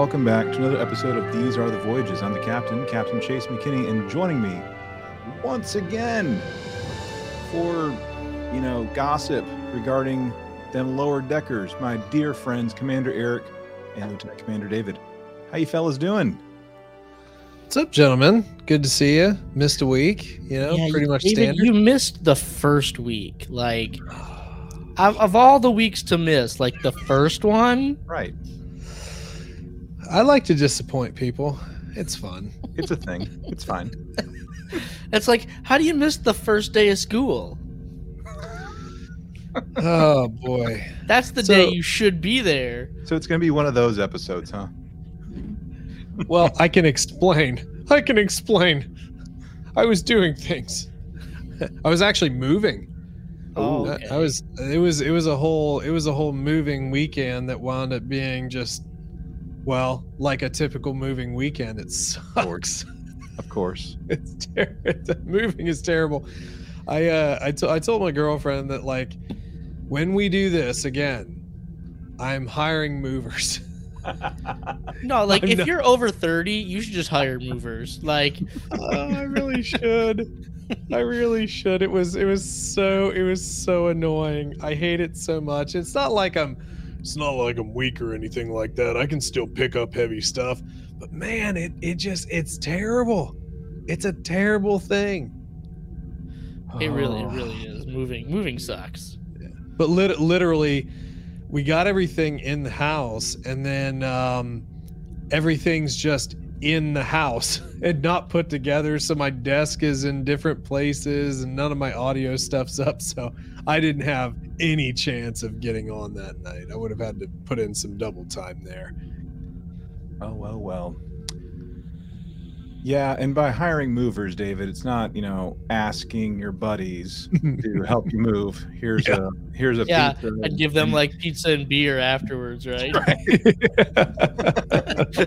everyone, and welcome back to another episode of These Are the Voyages. I'm the captain, Captain Chase McKinney, and joining me once again for, you know, gossip regarding them lower deckers, my dear friends, Commander Eric and Lieutenant Commander David. How you fellas doing? What's up, gentlemen? Good to see you. Missed a week, you know, Yeah, pretty you- much David, standard. You missed the first week. Like, of, of all the weeks to miss, like the first one, Right. I like to disappoint people. It's fun. It's a thing. it's fine. it's like, how do you miss the first day of school? oh boy. That's the So- day you should be there. So it's going to be one of those episodes, huh? Well, I can explain. I can explain. I was doing things. I was actually moving. Oh, I- I was it was it was a whole it was a whole moving weekend that wound up being just well, like a typical moving weekend. It sucks. Of course. it's terrible. Moving is terrible. I uh, I, to- I told my girlfriend that like when we do this again, I'm hiring movers. No, like I'm if not- you're over 30, you should just hire movers. Like, oh, I really should. I really should. It was it was so it was so annoying. I hate it so much. It's not like I'm it's not like I'm weak or anything like that. I can still pick up heavy stuff. But man, it it just it's terrible. It's a terrible thing. it really, it Oh. really is. Moving, moving sucks. but lit- literally we got everything in the house and then um, everything's just in the house and not put together so my desk is in different places and none of my audio stuff's up so i didn't have any chance of getting on that night i would have had to put in some double time there Oh well, well. Yeah, and by hiring movers, David, it's not you know asking your buddies to help you move. Here's Yeah. a here's a Yeah, pizza. I'd give them like pizza and beer afterwards, right? it's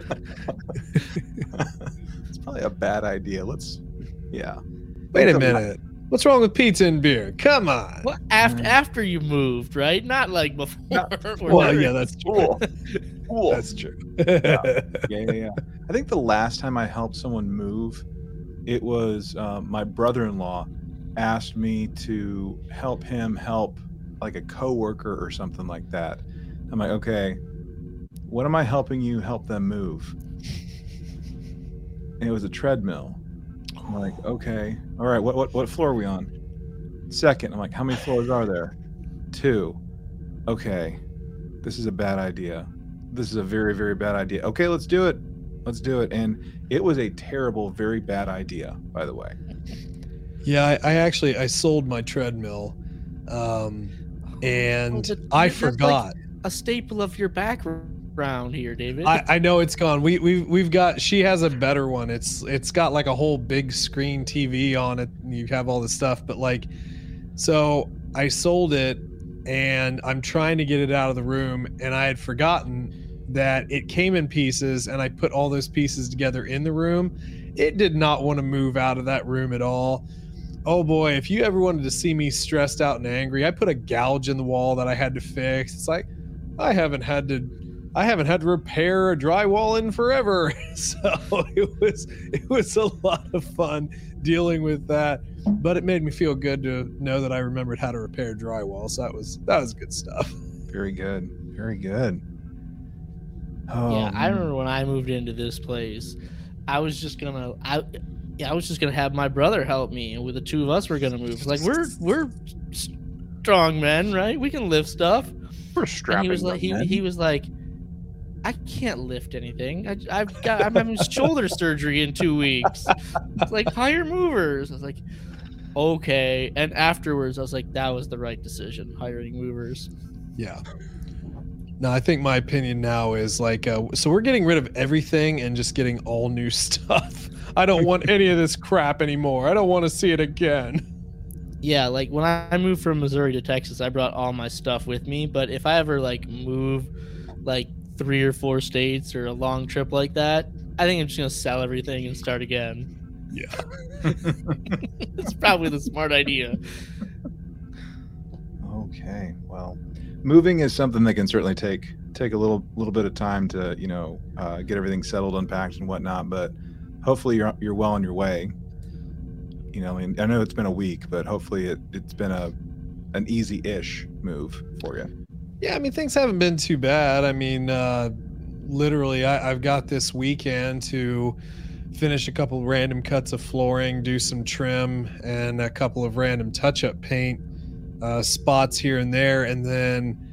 probably a bad idea. Let's yeah. wait a minute what's wrong with pizza and beer come on Well, after Mm. after you moved, right? Not like before. or well yeah that's true Cool. That's true yeah, yeah, yeah. I think the last time I helped someone move, it was um, my brother-in-law asked me to help him help like a coworker or something like that. I'm like, okay, what am I helping you help them move? And it was a treadmill. I'm like, okay, all right. What what what floor are we on? Second. I'm like, how many floors are there? Two. Okay, this is a bad idea this is a very very bad idea okay let's do it let's do it and it was a terrible very bad idea by the way Yeah, I, I actually I sold my treadmill, um, and but I that's like- forgot. a staple of your background here, David. I, I know it's gone. We we've we've got. She has a better one. It's it's got like a whole big screen TV on it. And you have all this stuff, but like, so I sold it, and I'm trying to get it out of the room, and I had forgotten that it came in pieces, and I put all those pieces together in the room. It did not want to move out of that room at all. Oh boy, if you ever wanted to see me stressed out and angry, I put a gouge in the wall that I had to fix. It's like I haven't had to I haven't had to repair a drywall in forever. So it was it was a lot of fun dealing with that. But it made me feel good to know that I remembered how to repair drywall. So that was that was good stuff. very good very good oh, yeah, I remember when I moved into this place, I was just gonna, I, yeah, I was just gonna have my brother help me, and with the two of us, we're gonna move. Like we're we're strong men, right? We can lift stuff. we're And he was like, he, he was like, I can't lift anything. I, I've got, I'm having shoulder surgery in two weeks. It's like hire movers. I was like, okay. And afterwards, I was like, that was the right decision, hiring movers. Yeah. No, I think my opinion now is like, uh, so we're getting rid of everything and just getting all new stuff. I don't want any of this crap anymore. I don't want to see it again. Yeah, like when I moved from Missouri to Texas, I brought all my stuff with me. But if I ever like move like three or four states or a long trip like that, I think I'm just gonna sell everything and start again. Yeah. it's probably the smart idea. okay well moving is something that can certainly take take a little little bit of time to you know uh, get everything settled, unpacked, and whatnot. But hopefully you're you're well on your way. You know, I mean, I know it's been a week, but hopefully it it's been a an easy-ish move for you. Yeah, I mean things haven't been too bad. I mean, uh, literally, I, I've got this weekend to finish a couple random cuts of flooring, do some trim, and a couple of random touch-up paint uh, spots here and there, and then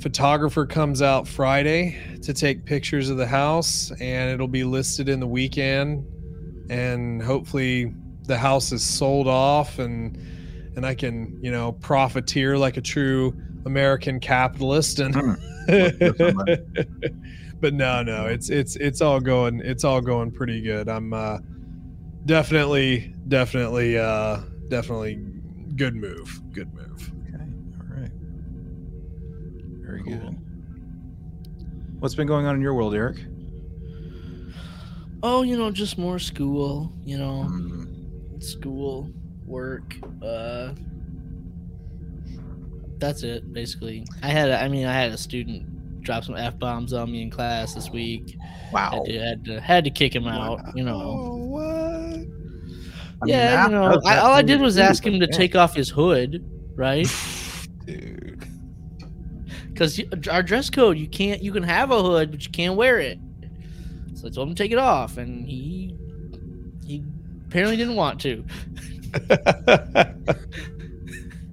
photographer comes out Friday to take pictures of the house, and it'll be listed in the weekend, and hopefully the house is sold off and and I can, you know, profiteer like a true American capitalist and but no, no, it's it's it's all going it's all going pretty good. I'm uh definitely definitely uh definitely good move. Good move. Okay, all right, very good. What's been going on in your world, Eric? Oh, you know, just more school. You know, Mm, school, work. Uh, that's it basically. I had, a, I mean, I had a student drop some f bombs on me in class this week. wow. Had to, had to, had to kick him out. You know. Oh, what? I yeah, math you know, I, all I did was ask him to yeah. take off his hood, right? Dude. Because our dress code, you can't, you can have a hood, but you can't wear it. So I told him to take it off, and he, he apparently didn't want to.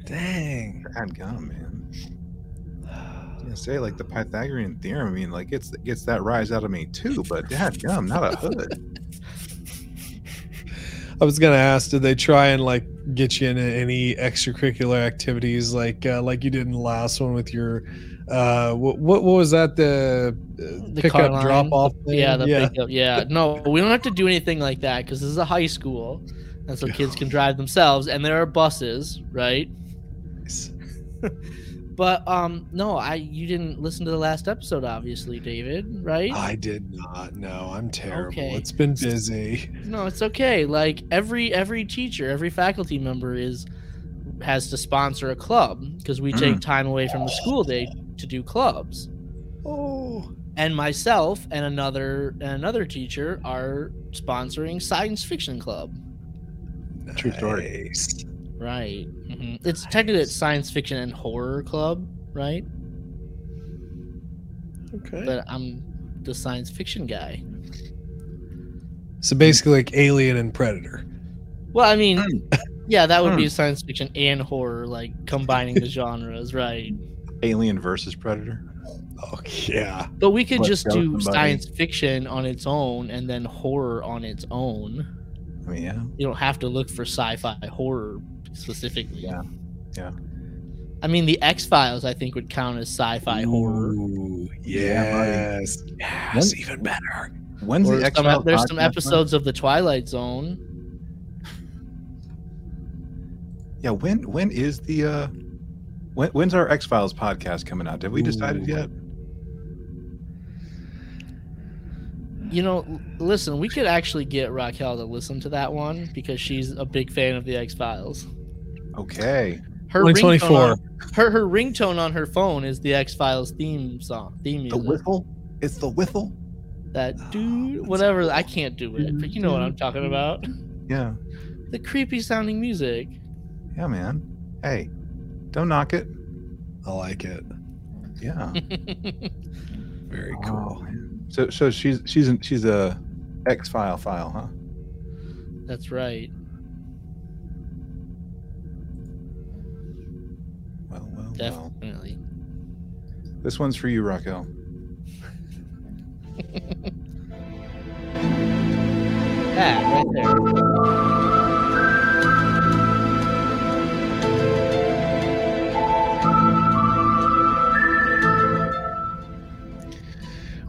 Dang. God gum, man. I was say like the Pythagorean theorem. I mean, like it's it gets that rise out of me too, but dad gum, not a hood. I was gonna ask, did they try and like get you into any extracurricular activities like uh, like you did in the last one with your uh what what, what was that the, uh, The car line, drop off the- Yeah, the pickup. Yeah, no, we don't have to do anything like that because this is a high school, and so kids can drive themselves, and there are buses, right? But um, no, I you didn't listen to the last episode, obviously, David, right? I did not. No, I'm terrible. Okay. It's been busy. No, it's okay. Like every every teacher, every faculty member is has to sponsor a club because we take time away from the school day to do clubs. Oh, And myself and another and another teacher are sponsoring science fiction club. True story. Nice. Right. hmm It's technically it's science fiction and horror club, right? Okay. But I'm the science fiction guy. so basically, like Alien and Predator. Well, I mean, yeah, that would Hmm. be science fiction and horror, like combining the genres, right? Alien versus Predator. Oh yeah. But we could What, just do Skeleton Bunny? science fiction on its own and then horror on its own. I yeah. You don't have to look for sci-fi horror specifically. Yeah, yeah. I mean, the X Files I think would count as sci-fi horror. Ooh, Yeah, buddy. yes. Yes. Even better. When's Or the X Files? there's some episodes of the Twilight Zone. Yeah, when when is the uh when, when's our X Files podcast coming out? Did we decided Ooh. yet? You know, listen, we could actually get Raquel to listen to that one because she's a big fan of the X Files. Okay. Her 2024. ringtone on, her her ringtone on her phone is the X Files theme song, theme The music. whiffle? It's the whiffle? that Oh, dude, that's whatever. I can't do it, but you know what I'm talking about. Yeah. The creepy sounding music. Yeah, man. Hey, don't knock it. I like it. Yeah. Very Oh, cool. man. So so she's she's an, she's a X file file, huh? That's right. Well, well, well. Definitely. This one's for you, Raquel. Yeah, right there.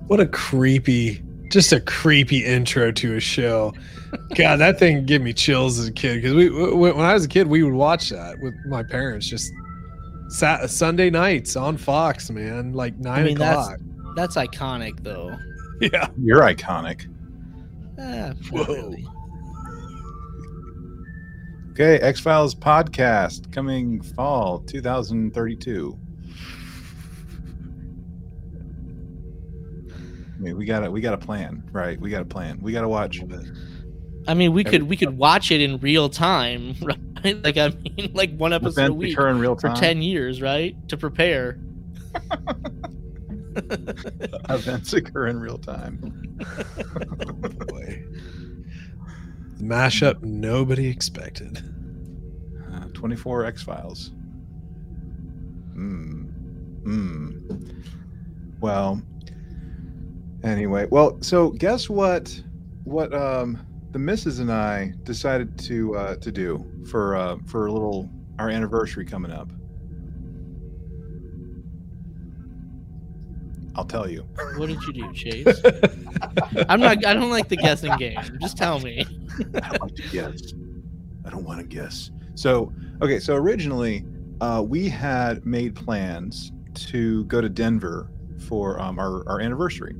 What a creepy, just a creepy intro to a show. God, that thing gave me chills as a kid because we when I was a kid we would watch that with my parents just sat Sunday nights on Fox, man, like nine mean, o'clock. That's iconic though. Yeah. You're iconic. Eh, Whoa. really. Okay, X Files podcast coming fall 2032. me. We got to we got to plan, right? We got a plan. We got to watch. I mean, we could we could watch it in real time, right? Like I mean, like one episode a week in real for ten years, right? To prepare. Events occur in real time. Boy. The mashup nobody expected. Uh, 24 X Files. Hmm. Hmm. Well. Anyway, well, so guess what? What um the missus and I decided to uh to do for uh for a little our anniversary coming up. I'll tell you. What did you do, Chase? I'm not. I don't like the guessing game. Just tell me. I don't like to guess. I don't want to guess. So, okay, so originally uh, we had made plans to go to Denver for um, our, our anniversary.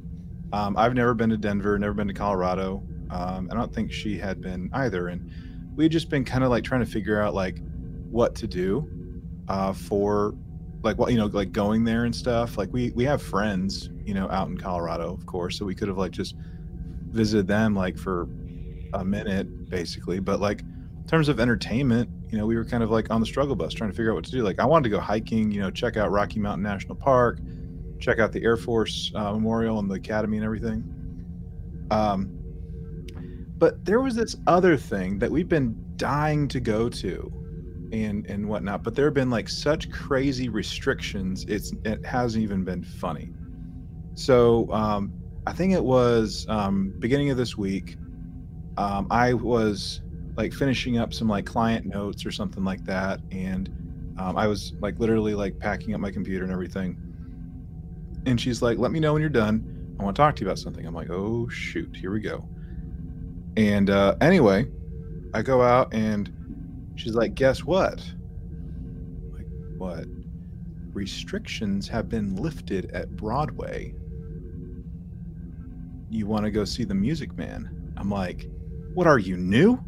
Um, I've never been to Denver, never been to Colorado. Um, I don't think she had been either. And we had just been kind of like trying to figure out like what to do uh, for like what you know like going there and stuff like we we have friends you know out in colorado of course so we could have like just visited them like for a minute basically but like in terms of entertainment you know we were kind of like on the struggle bus trying to figure out what to do like i wanted to go hiking you know check out rocky mountain national park check out the air force uh, memorial and the academy and everything um but there was this other thing that we've been dying to go to and and whatnot but there have been like such crazy restrictions it's it hasn't even been funny. So um i think it was um beginning of this week um i was like finishing up some like client notes or something like that and um, i was like literally like packing up my computer and everything. And she's like let me know when you're done. I want to talk to you about something. I'm like oh shoot. Here we go and uh anyway i go out and she's like guess what? Like what? Restrictions have been lifted at broadway. You want to go see the music man? I'm like what are you new?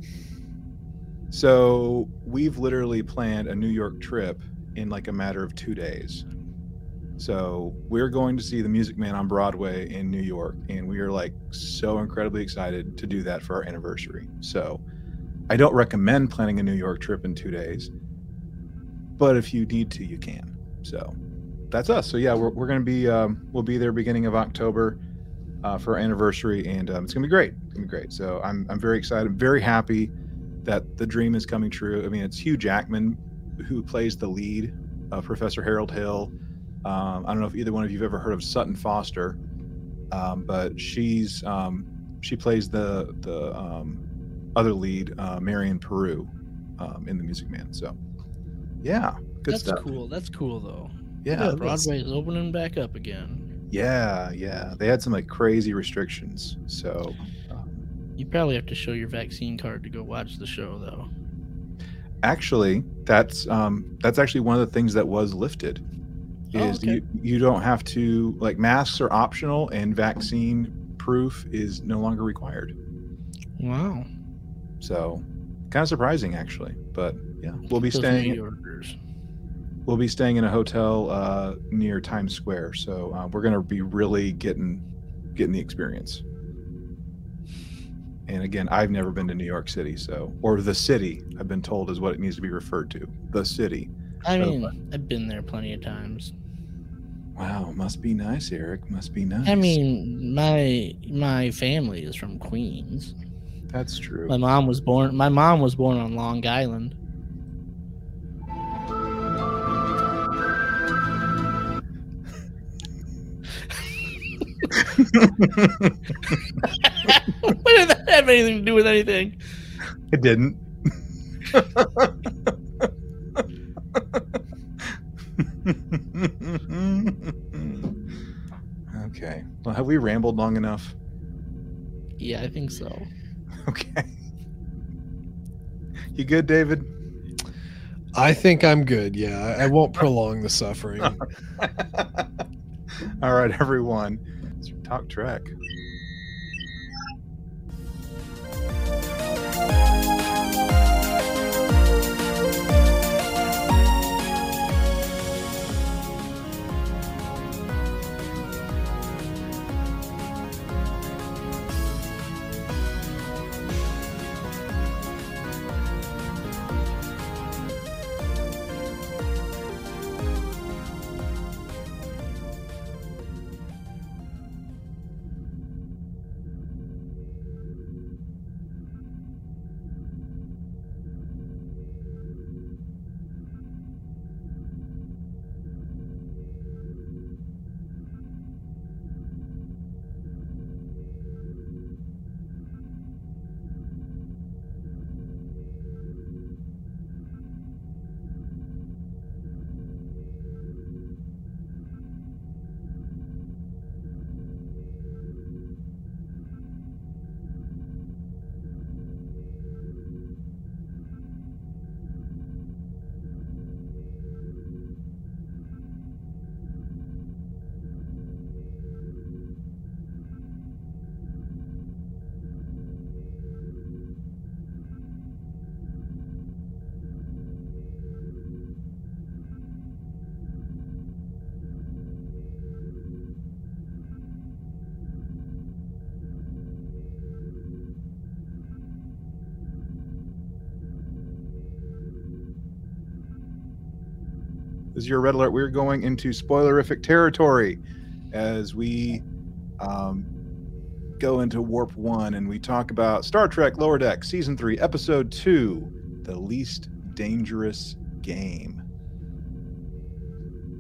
So we've literally planned a new york trip in like a matter of two days so we're going to see the music man on broadway in new york and we are like so incredibly excited to do that for our anniversary so I don't recommend planning a New York trip in two days, but if you need to, you can. So that's us. So yeah, we're, we're going to be um, we'll be there beginning of October uh, for our anniversary, and um, it's going to be great. It's going to be great. So I'm I'm very excited. I'm very happy that the dream is coming true. I mean, it's Hugh Jackman who plays the lead, uh, Professor Harold Hill. Um, I don't know if either one of you have ever heard of Sutton Foster, um, but she's um, she plays the the um, other lead, uh, Marian Paroo, um, in The Music Man. So, yeah, good That's stuff. cool. That's cool though. Yeah, Broadway is opening back up again. yeah, yeah. They had some like crazy restrictions. So, You probably have to show your vaccine card to go watch the show though. actually, that's um, that's actually one of the things that was lifted. Oh, Is okay. you you don't have to like masks are optional and vaccine proof is no longer required. Wow. So, kind of surprising actually, but yeah, we'll be Those staying. We'll be staying in a hotel uh, near Times Square, so uh, we're gonna be really getting getting the experience. And again, I've never been to New York City, so or the city. I've been told is what it needs to be referred to. The city. I So- mean, I've been there plenty of times. Wow, must be nice, Eric. Must be nice. I mean, my my family is from Queens. that's true. My mom was born. My mom was born on Long Island. what did that have anything to do with anything? it didn't. okay. Well, have we rambled long enough? Yeah, I think so. Okay. You good, David? I think I'm good. Yeah, I, I won't prolong the suffering. All right, everyone. Let's talk Trek. Is your red alert. We're going into spoilerific territory as we um, go into Warp 1 and we talk about Star Trek Lower Deck, Season 3, Episode 2 The Least Dangerous Game.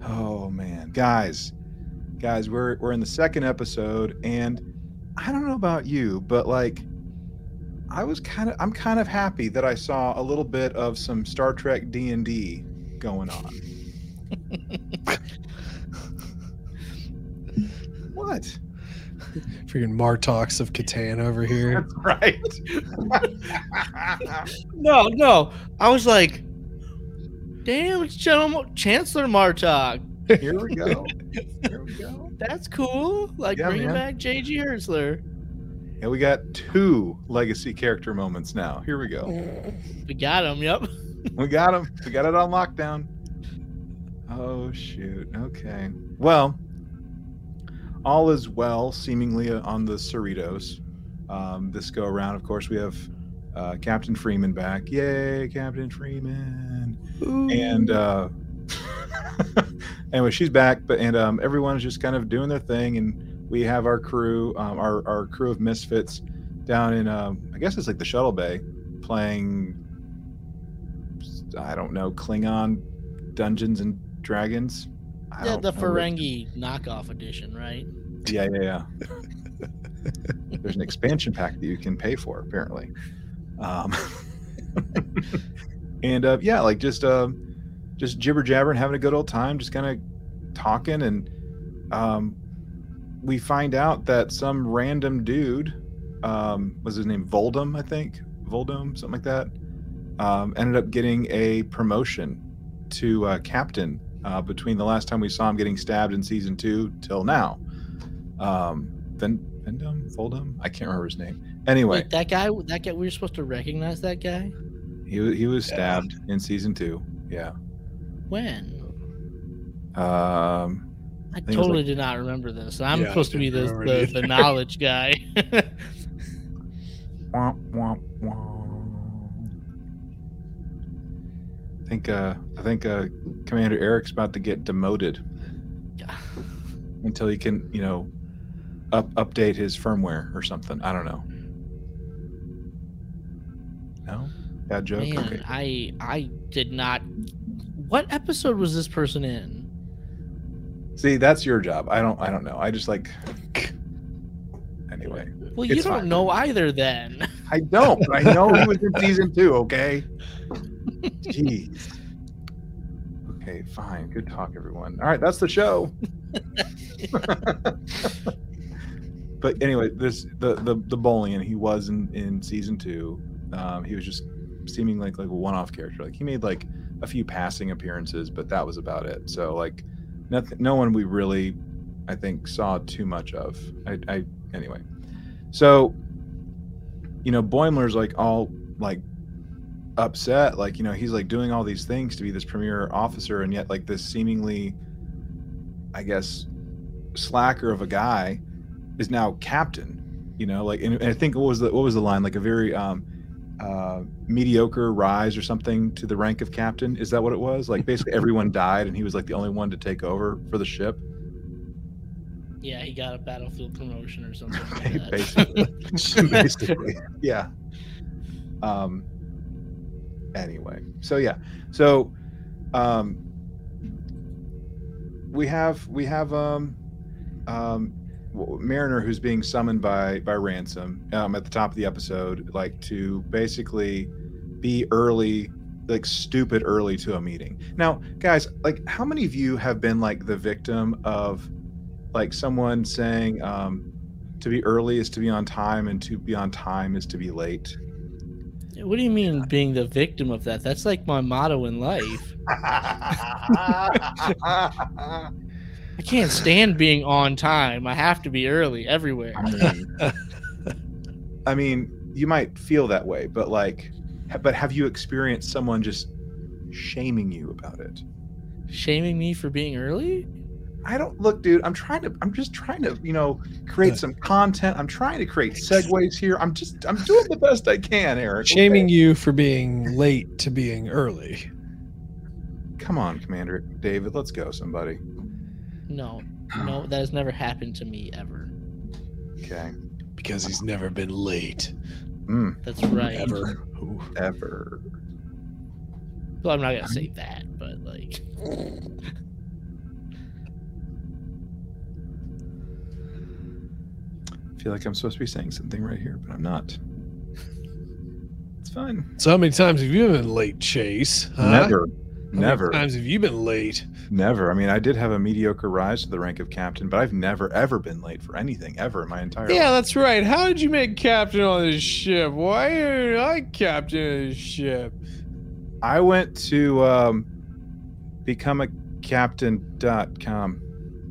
Oh, man. Guys, guys, we're, we're in the second episode, and I don't know about you, but like, I was kind of I'm kind of happy that I saw a little bit of some Star Trek D and D going on. Freaking Martox of Catan over here. Right. No, no. I was like, damn, it's General Chancellor Martok. Here we go. Here we go. That's cool. Like Yeah, bringing man. back J.G. Hertzler. And we got two legacy character moments now. Here we go. We got him. Yep. We got them. We got it on lockdown. Oh shoot. Okay. Well, all is well, seemingly on the Cerritos. Um, this go around, of course, we have uh, Captain Freeman back. Yay, Captain Freeman! And uh, anyway, she's back, but and um, everyone's just kind of doing their thing, and we have our crew, um, our our crew of misfits down in, um, I guess it's like the shuttle bay, playing I don't know, Klingon Dungeons and Dragons. I yeah, the. Ferengi knockoff edition, right? Yeah, yeah, yeah. There's an expansion pack that you can pay for, apparently. Um, and uh, yeah, like just uh, just jibber jabbering, having a good old time, just kind of talking, and um, we find out that some random dude, um, was his name Voldum, I think, Voldum, something like that, um, ended up getting a promotion to uh, captain uh, between the last time we saw him getting stabbed in season two till now. Um, Ven- Vendum, Voldum, I can't remember his name. Anyway, Wait, that guy. That guy. We were supposed to recognize that guy. He he was stabbed in season two. Yeah. When? Um, I it was totally like- did not remember this. I'm Yeah, supposed to be the the, the knowledge guy. womp, womp, womp. I think uh, I think uh, Commander Eric's about to get demoted until he can, you know, up update his firmware or something. I don't know. No, bad joke. Man, okay. I I did not. What episode was this person in? See, that's your job. I don't. I don't know. I just like. Anyway, Well, you don't fine. know either. Then I don't. I know he was in season two. Okay. Jeez. Okay, fine. Good talk, everyone. All right, that's the show. but anyway, this the the the bowling, and he was in in season two. Um, he was just seeming like like a one-off character. Like he made like a few passing appearances, but that was about it. So like, nothing. No one we really, I think, saw too much of. I, I anyway. So, you know, Boimler's like all like upset. Like you know, he's like doing all these things to be this premier officer, and yet like this seemingly, I guess, slacker of a guy is now captain. You know, like and, and I think what was the what was the line? Like a very um uh mediocre rise or something to the rank of captain. Is that what it was? Like basically everyone died and he was like the only one to take over for the ship. yeah, he got a battlefield promotion or something. Like that. basically. basically. Yeah. Um anyway. So yeah. So um we have we have um um Mariner who's being summoned by by Ransom um at the top of the episode like to basically be early like stupid early to a meeting. Now, guys, like how many of you have been like the victim of like someone saying um to be early is to be on time and to be on time is to be late? What do you mean being the victim of that? That's like my motto in life. I can't stand being on time. I have to be early everywhere. I mean, I mean, you might feel that way, but like, but have you experienced someone just shaming you about it? Shaming me for being early? I don't look, dude. I'm trying to. I'm just trying to, you know, create some content. I'm trying to create segues here. I'm just. I'm doing the best I can, Eric. Shaming you for being late to being early. Come on, Commander David, let's go, somebody. No, no, that has never happened to me ever. Okay. Because he's never been late. Mm, That's right. Ever. Ever. Well, I'm not gonna say that, but like, feel like I'm supposed to be saying something right here, but I'm not. It's fine. So how many times have you been late, Chase? Huh? Never. How many Never. times have you been late? Never. I mean, I did have a mediocre rise to the rank of captain, but I've never ever been late for anything ever in my entire Yeah, life. that's right. How did you make captain on this ship? Why are I captain of this ship? I went to um, become a captain.com.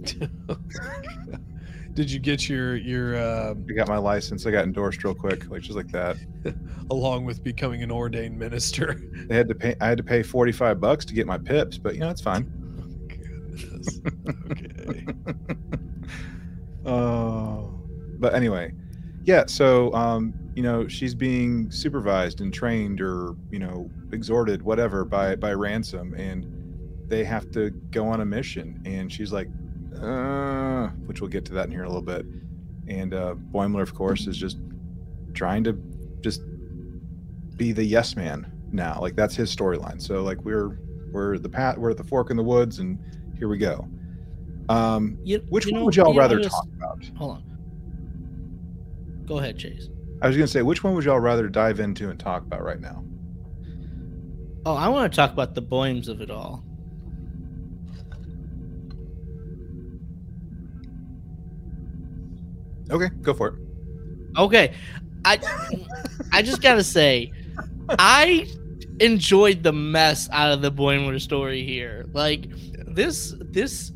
Did you get your your uh, I got my license. I got endorsed real quick, like just like that. along with becoming an ordained minister? They had to pay. I had to pay forty five bucks to get my pips, but you know it's fine. Goodness. Okay. Oh, but anyway, yeah. So, um, you know, she's being supervised and trained, or you know, exhorted, whatever, by by ransom, and they have to go on a mission. And she's like, uh, which we'll get to that in here in a little bit. And uh, Boimler, of course, is just trying to just be the yes man now. Like that's his storyline. So, like we're we're the pat we're at the fork in the woods, and here we go. Um, you, which you one know- would y'all rather just- talk about? Hold on. Go ahead, Chase. I was going to say, which one would y'all rather dive into and talk about right now? Oh, I want to talk about the boims of it all. Okay, go for it. Okay, I I just gotta say, I enjoyed the mess out of the Boimler story here. Like this this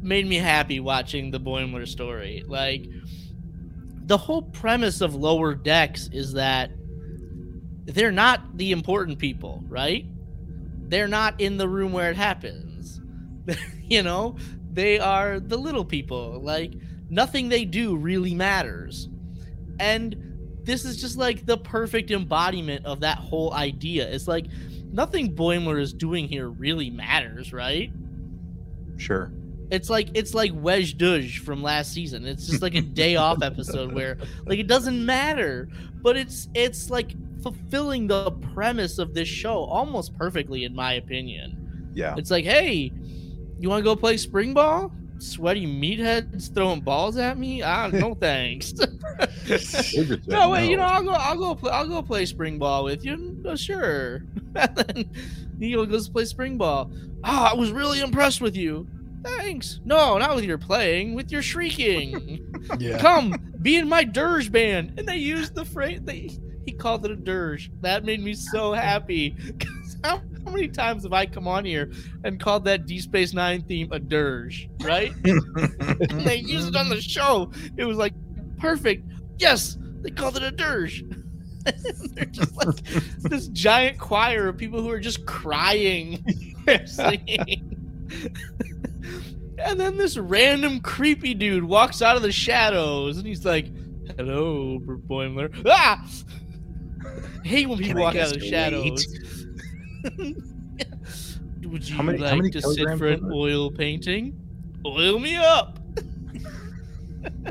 made me happy watching the Boimler story. Like the whole premise of lower decks is that they're not the important people, right? They're not in the room where it happens. you know, they are the little people. Like nothing they do really matters. And this is just like the perfect embodiment of that whole idea. It's like nothing Boimler is doing here really matters, right? Sure. It's like it's like wej Duj from last season. It's just like a day off episode where like it doesn't matter, but it's it's like fulfilling the premise of this show almost perfectly in my opinion. Yeah. It's like, hey, you want to go play spring ball? Sweaty meatheads throwing balls at me? Ah, no thanks. They just said no, wait, you know, I'll go, I'll go, play, I'll go play spring ball with you. Oh, sure. and then Neil goes to play spring ball. Ah, I was really impressed with you. Thanks. No, not with your playing, with your shrieking. Yeah. Come, be in my dirge band. And they used the phrase. They he called it a dirge. That made me so happy. 'Cause how, many times have I come on here and called that Deep Space Nine theme a dirge? Right? they used it on the show. It was like perfect. Yes, they called it a dirge. They're just like this giant choir of people who are just crying, and then this random creepy dude walks out of the shadows, and he's like, "Hello, Boimler." Ah! I hate when people walk out of the shadows. Would you How many- how like many to sit kilograms for an was oil painting? Oil me up.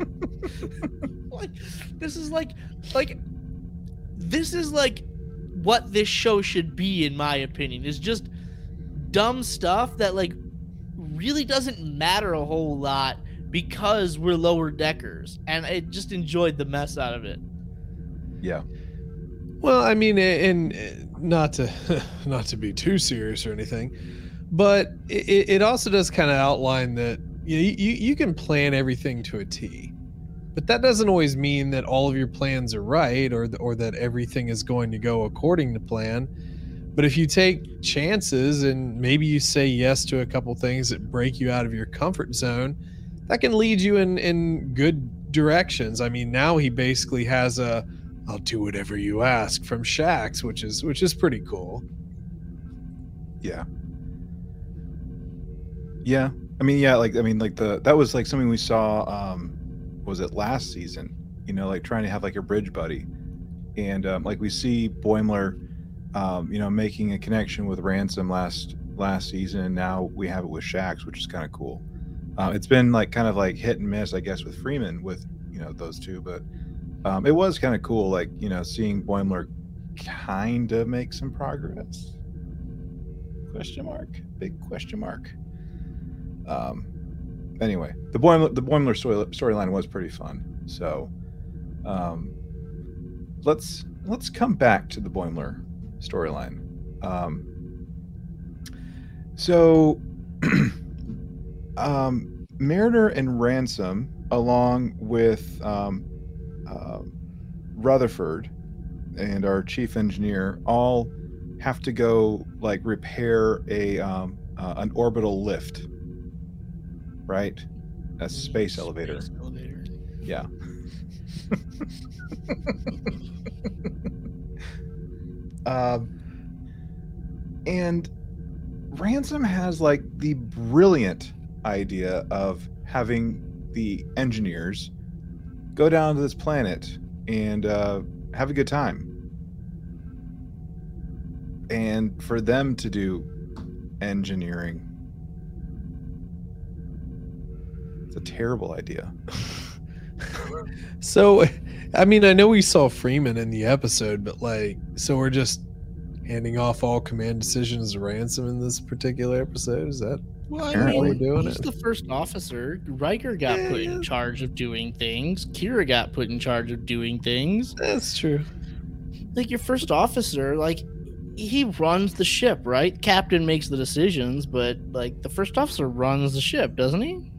like this is like like this is like what this show should be in my opinion. Is just dumb stuff that like really doesn't matter a whole lot because we're lower deckers and I just enjoyed the mess out of it. yeah. Well, I mean, and and not to not to be too serious or anything, but it, it also does kind of outline that you, know, you you can plan everything to a T, but that doesn't always mean that all of your plans are right or or that everything is going to go according to plan. But if you take chances and maybe you say yes to a couple things that break you out of your comfort zone, that can lead you in in good directions. I mean, now he basically has a I'll do whatever you ask from Shax, which is which is pretty cool. Yeah. Yeah. I mean, yeah, like I mean, like the that was like something we saw um was it last season, you know, like trying to have like a bridge buddy. And um like we see Boimler um, you know, making a connection with Ransom last last season, and now we have it with Shax, which is kind of cool. Uh, it's been like kind of like hit and miss, I guess, with Freeman with you know those two, but um, it was kind of cool, like you know, seeing Boimler kind of make some progress. Question mark? Big question mark. Um. Anyway, the Boimler the Boimler story storyline was pretty fun. So, um, let's let's come back to the Boimler storyline. Um, so, um, Mariner and Ransom, along with um, uh, Rutherford and our chief engineer, all have to go like repair a um, uh, an orbital lift, right? A space elevator. Elevator. Yeah. um, and Ransom has like the brilliant idea of having the engineers go down to this planet and uh, have a good time. And for them to do engineering, it's a terrible idea. So, I mean, I know we saw Freeman in the episode, but like, so we're just handing off all command decisions to Ransom in this particular episode. Is that Well, I Apparently mean, we're doing he's it. the first officer. Riker got Yeah, put yeah. in charge of doing things. Kira got put in charge of doing things. that's true? Like your first officer, like he runs the ship, right? Captain makes the decisions, but like the first officer runs the ship, doesn't he?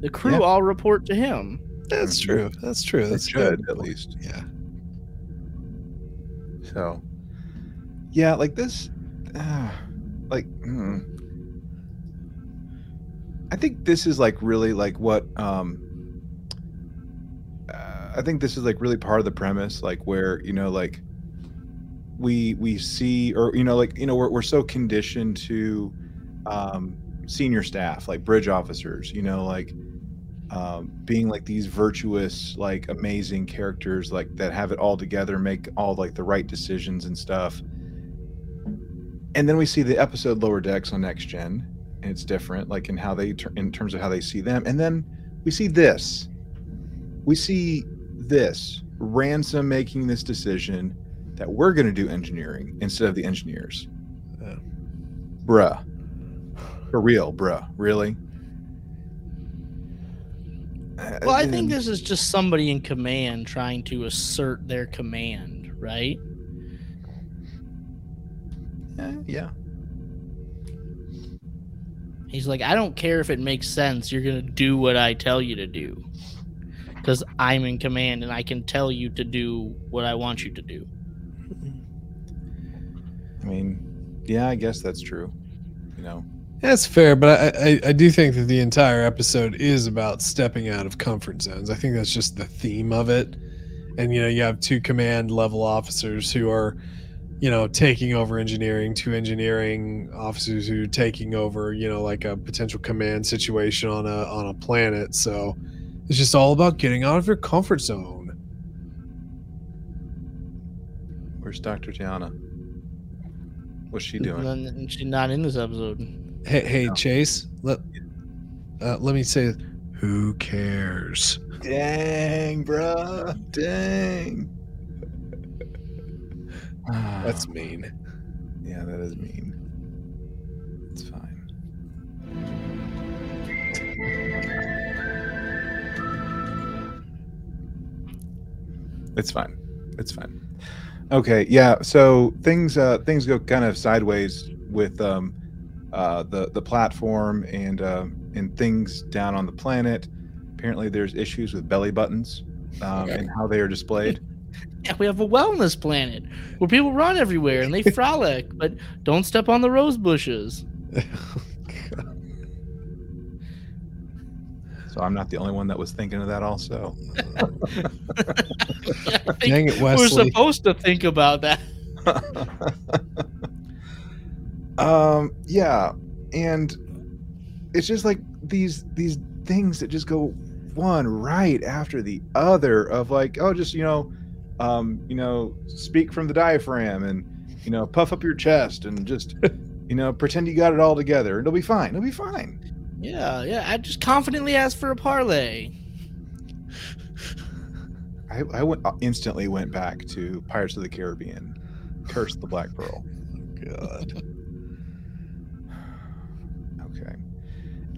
The crew Yeah. all report to him. That's mm-hmm. true. That's true. That's should good. at least. Yeah. So, yeah, like this, uh, like, hmm. I think this is like really like what, um, uh, I think this is like really part of the premise, like where you know, like we we see, or you know, like you know, we're we're so conditioned to, um, senior staff, like bridge officers, you know, like. Um, being like these virtuous, like amazing characters, like that have it all together, make all like the right decisions and stuff. And then we see the episode Lower Decks on Next Gen, and it's different, like in how they, ter- in terms of how they see them. And then we see this. We see this Ransom making this decision that we're going to do engineering instead of the engineers. Yeah. Bruh. For real, bruh. Really? Well, I And- think this is just somebody in command trying to assert their command, right? Eh, yeah. He's like, I don't care if it makes sense. You're gonna do what I tell you to do, because I'm in command and I can tell you to do what I want you to do. I mean, yeah, I guess that's true. You know, That's fair, but I, I, I do think that the entire episode is about stepping out of comfort zones. I think that's just the theme of it. And, you know, you have two command level officers who are, you know, taking over engineering, two engineering officers who are taking over, you know, like a potential command situation on a on a planet. So it's just all about getting out of your comfort zone. where's Dr. T'Ana? What's she doing? And she's not in this episode. Hey, hey, No. Chase, let uh, let me say, who cares? Dang, bruh. Dang. That's mean. yeah, that is mean. It's fine. It's fine. It's fine. Okay, yeah. So things uh, things go kind of sideways with um, uh, the the platform and uh, and things down on the planet. Apparently, there's issues with belly buttons um, and how they are displayed. Yeah, we have a wellness planet where people run everywhere and they frolic, but don't step on the rose bushes. So I'm not the only one that was thinking of that. Also, Dang it, Wesley. we're supposed to think about that. um, yeah, and it's just like these these things that just go one right after the other of like oh just you know um you know speak from the diaphragm and You know, puff up your chest and just, you know, pretend you got it all together. It'll be fine. It'll be fine. Yeah, yeah. I just confidently asked for a parlay. I, I went, uh, instantly went back to Pirates of the Caribbean, Curse the Black Pearl. God. Okay.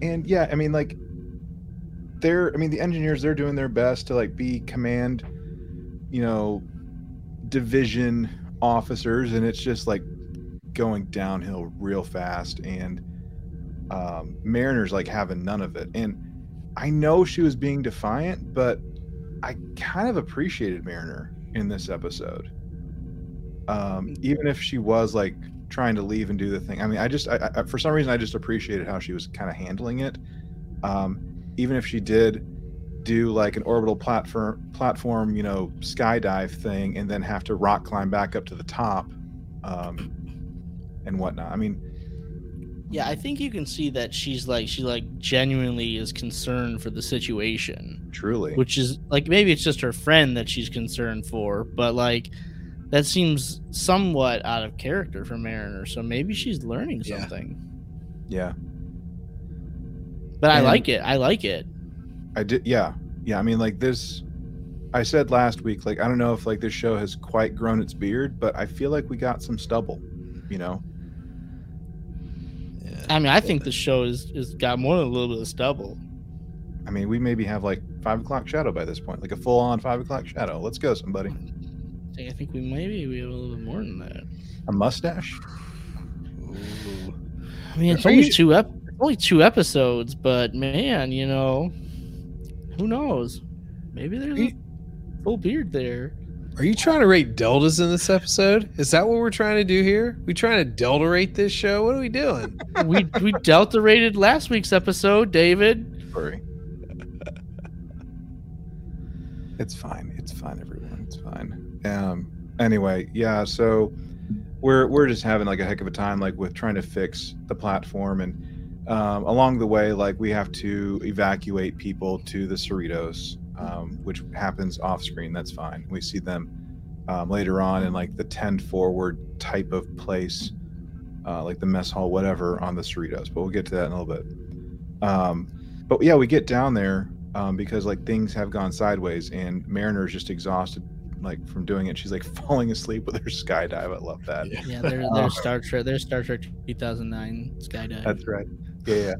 And yeah, I mean, like, they're, I mean, the engineers, they're doing their best to, like, be command, you know, division officers, and it's just, like, going downhill real fast. And um, Mariner's, like, having none of it. And I know she was being defiant, but I kind of appreciated Mariner in this episode. Um, even if she was, like, trying to leave and do the thing. I mean, I just, I, I, for some reason, I just appreciated how she was kind of handling it. Um, even if she did do like an orbital platform, platform, you know, skydive thing, and then have to rock climb back up to the top, um, and whatnot. I mean, Yeah, I think you can see that she's like she like genuinely is concerned for the situation, truly, which is like maybe it's just her friend that she's concerned for, but like that seems somewhat out of character for Mariner. So maybe she's learning something. yeah, yeah. But I like it. I like it. I did. Yeah, yeah. I mean, like this. I said last week, like I don't know if like this show has quite grown its beard, but I feel like we got some stubble. You know, Yeah. I mean, I think the show is is got more than a little bit of stubble. I mean, we maybe have like five o'clock shadow by this point, like a full on five o'clock shadow. Let's go, somebody. I think, we maybe we have a little bit more than that. A mustache. Ooh. I mean, it's Are only you- two ep- only two episodes, but man, you know, who knows? Maybe there's a full beard there. Are you trying to rate deltas in this episode? Is that what we're trying to do here? We trying to delta rate this show? What are we doing? we we delta rated last week's episode, David. Sorry. It's fine. It's fine, everyone. It's fine. Um. Anyway, yeah. So we're we're just having like a heck of a time, like with trying to fix the platform, and um, along the way, like we have to evacuate people to the Cerritos, um, which happens off screen. That's fine. We see them um, later on in like the Ten Forward type of place, uh, like the mess hall, whatever, on the Cerritos. But we'll get to that in a little bit. Um, but yeah, we get down there um, because like things have gone sideways, and Mariner's just exhausted, like from doing it. She's like falling asleep with her skydive. I love that. Yeah. Yeah, they're, they're Star Trek. They're Star Trek 2009 skydive. That's right. Yeah.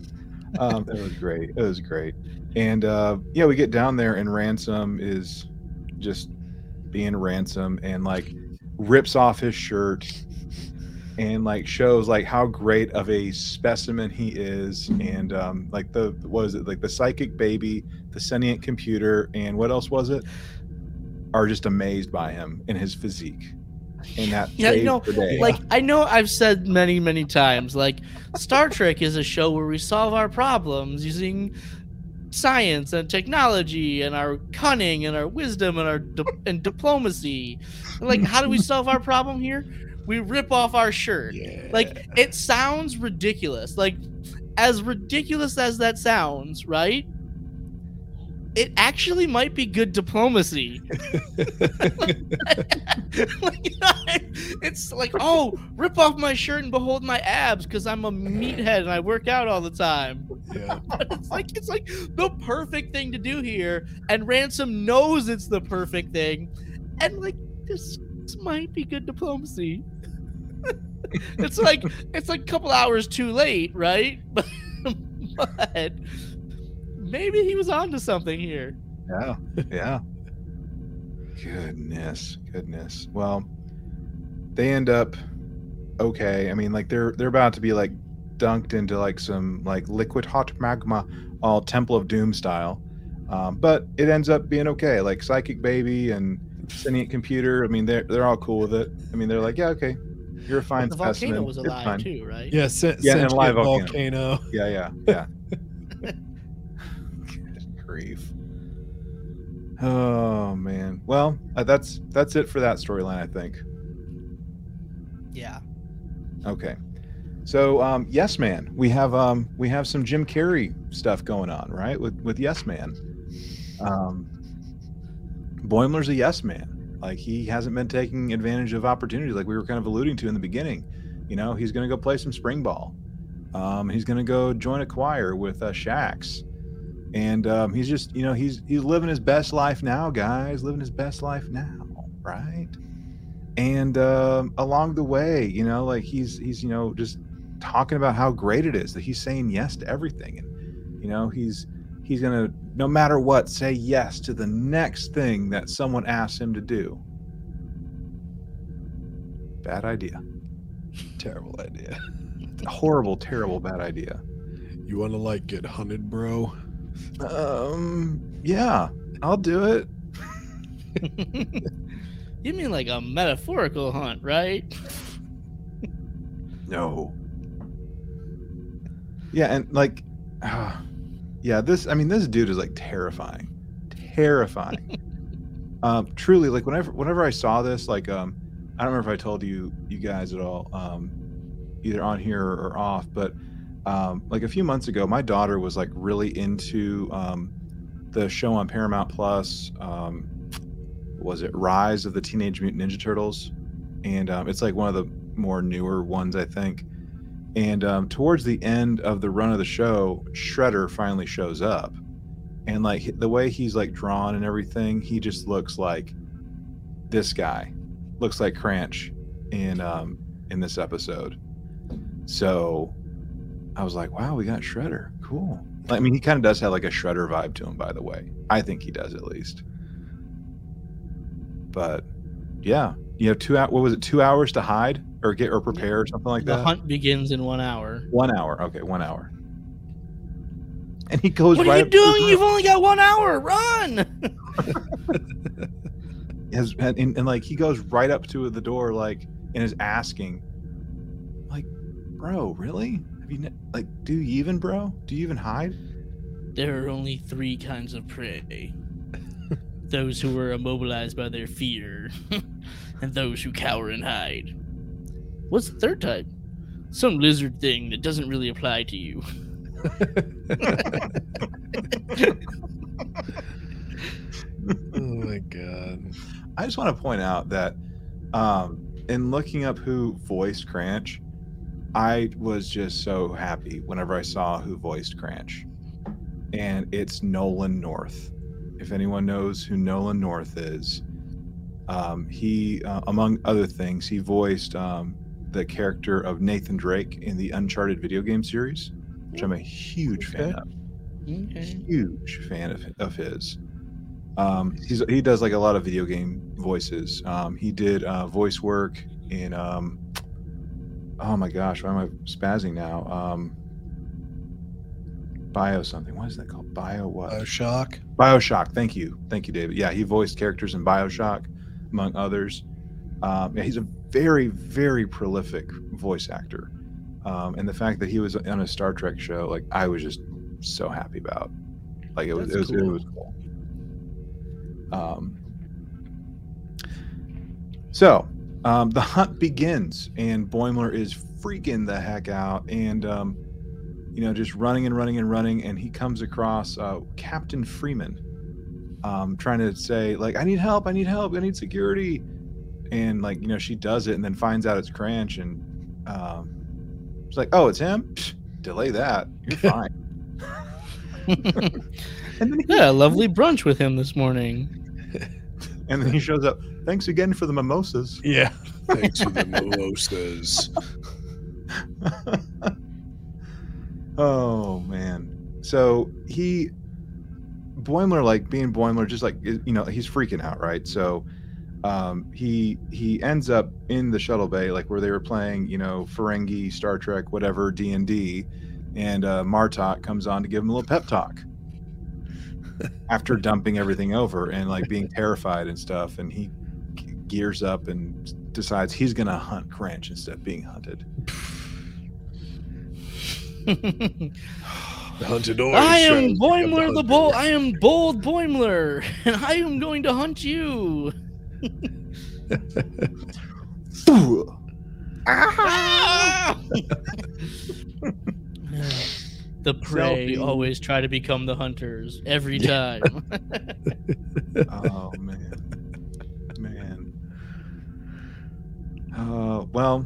Um, it was great. It was great. And uh, yeah, we get down there, and Ransom is just being Ransom, and like rips off his shirt, and like shows like how great of a specimen he is, and um, like the what is it like the psychic baby, the sentient computer, and what else was it? Are just amazed by him and his physique. And that Yeah, you know, like I know I've said many many times like Star Trek is a show where we solve our problems using science and technology and our cunning and our wisdom and our di- and diplomacy. Like how do we solve our problem here? We rip off our shirt. Yeah. Like it sounds ridiculous. Like as ridiculous as that sounds, right? It actually might be good diplomacy. like, it's like, oh, rip off my shirt and behold my abs because I'm a meathead and I work out all the time. yeah. It's like it's like the perfect thing to do here, and Ransom knows it's the perfect thing, and like this, this might be good diplomacy. it's like it's like a couple hours too late, right? But, but maybe he was onto something here. Yeah, yeah. Goodness, goodness. Well, they end up okay. I mean, like they're they're about to be like dunked into like some like liquid hot magma, all Temple of Doom style. Um, but it ends up being okay. Like Psychic Baby and Sentient Computer. I mean, they're they're all cool with it. I mean, they're like, yeah, okay, you're a fine the specimen. volcano was alive too, right? Yeah, sen- Yeah, and sentient live volcano. volcano. Yeah, yeah, yeah. Grief. Oh man. Well, uh, that's that's it for that storyline, I think. Yeah. Okay. So, um, Yes Man, we have um, we have some Jim Carrey stuff going on, right? With with Yes Man. Um, Boimler's a Yes Man. Like he hasn't been taking advantage of opportunities, like we were kind of alluding to in the beginning. You know, he's going to go play some spring ball. Um, he's going to go join a choir with uh, Shaxs, and um, he's just, you know, he's he's living his best life now, guys. Living his best life now, right? And um, along the way, you know, like he's he's you know just talking about how great it is that he's saying yes to everything, and you know he's he's gonna no matter what say yes to the next thing that someone asks him to do. Bad idea. Terrible idea. Horrible, terrible, bad idea. You want to like get hunted, bro? Um, yeah, I'll do it. you mean like a metaphorical hunt, right? No. Yeah, and like, uh, yeah, this. I mean, this dude is like terrifying, terrifying. um, truly, like whenever whenever I saw this, like, um, I don't remember if I told you you guys at all, um, either on here or off, but um, like a few months ago, my daughter was like really into um, the show on Paramount Plus. Um, was it Rise of the Teenage Mutant Ninja Turtles? And um, it's like one of the more newer ones, I think. And um, towards the end of the run of the show, Shredder finally shows up, and like the way he's like drawn and everything, he just looks like this guy, looks like Cranch in um, in this episode. So I was like, wow, we got Shredder, cool. I mean, he kind of does have like a Shredder vibe to him, by the way. I think he does at least. But yeah, you have two out. What was it? Two hours to hide or get or prepare or something like the that. The hunt begins in one hour. One hour. Okay, one hour. And he goes. What right are you up to the doing? You've only got one hour. Run! Has, and, and, and, like he goes right up to the door, like and is asking, like, bro, really? Have you ne- like? Do you even, bro? Do you even hide? There are only three kinds of prey. those who are immobilized by their fear, and those who cower and hide. What's the third type? Some lizard thing that doesn't really apply to you. oh my god. I just want to point out that um, in looking up who voiced Cranch, I was just so happy whenever I saw who voiced Cranch. And it's Nolan North. If anyone knows who Nolan North is, um, he, uh, among other things, he voiced um, the character of Nathan Drake in the Uncharted video game series, which I'm a huge fan Okay. of Okay. huge fan of, of his. Um, he's he does like a lot of video game voices. Um, he did uh, voice work in um, oh my gosh, why am I spazzing now? Um, Bio something. What is that called? Bio what? Bioshock. Bioshock. Thank you, thank you, David. Yeah, he voiced characters in Bioshock, among others. Um, yeah, he's a very, very prolific voice actor, um, and the fact that he was on a Star Trek show, like I was just so happy about. Like it was, it was, it was cool. Um, so um, the hunt begins, and Boimler is freaking the heck out, and um, you know, just running and running and running, and he comes across uh, Captain Freeman, um, trying to say like, "I need help! I need help! I need security!" And like, you know, she does it, and then finds out it's Cranch, and um, she's like, "Oh, it's him! Psh, delay that. You're fine." and then he, yeah, lovely brunch with him this morning. And then he shows up. Thanks again for the mimosas. Yeah. Thanks for the mimosas. oh man. So he Boimler like being Boimler just like you know he's freaking out, right? So um he he ends up in the shuttle bay like where they were playing, you know, Ferengi, Star Trek, whatever, D&D and uh Martok comes on to give him a little pep talk. After dumping everything over and like being terrified and stuff and he gears up and decides he's going to hunt Cranch instead of being hunted. The hunted always I am shadows Boimler the hunter. bold. I am bold Boimler, and I am going to hunt you. Ah! the prey Selfie. always try to become the hunters every time. oh man, man. Uh, well,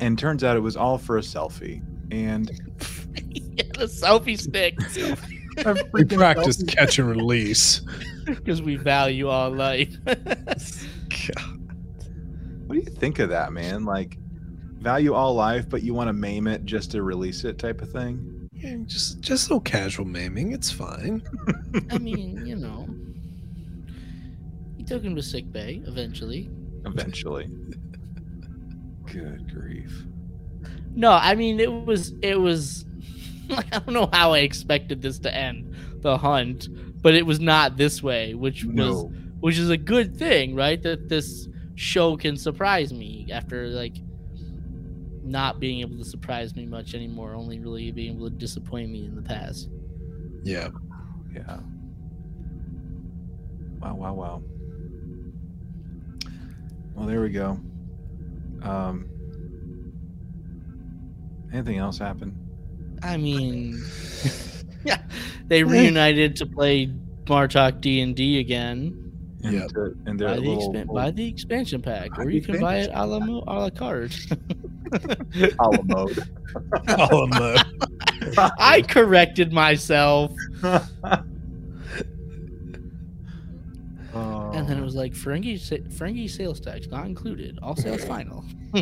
and turns out it was all for a selfie. And yeah, the selfie stick. we practiced catch and release because we value our life. what do you think of that, man? Like, value all life, but you want to maim it just to release it, type of thing. Yeah, just just so casual maiming, it's fine. I mean, you know. He took him to sick bay eventually. Eventually. Good grief. No, I mean it was it was like I don't know how I expected this to end, the hunt, but it was not this way, which was which is a good thing, right? That this show can surprise me after like not being able to surprise me much anymore, only really being able to disappoint me in the past. Yeah. Yeah. Wow, wow, wow. Well, there we go. Um, anything else happen? I mean, yeah, they reunited to play Martok D and D again. And, Yep. uh, and their Buy the, little, expan- buy the expansion pack, or you can buy it a la, expansion mo- a la carte. a la mode. All of them. I corrected myself, Oh, and then it was like Ferengi, sa- Ferengi sales tax not included. All sales final.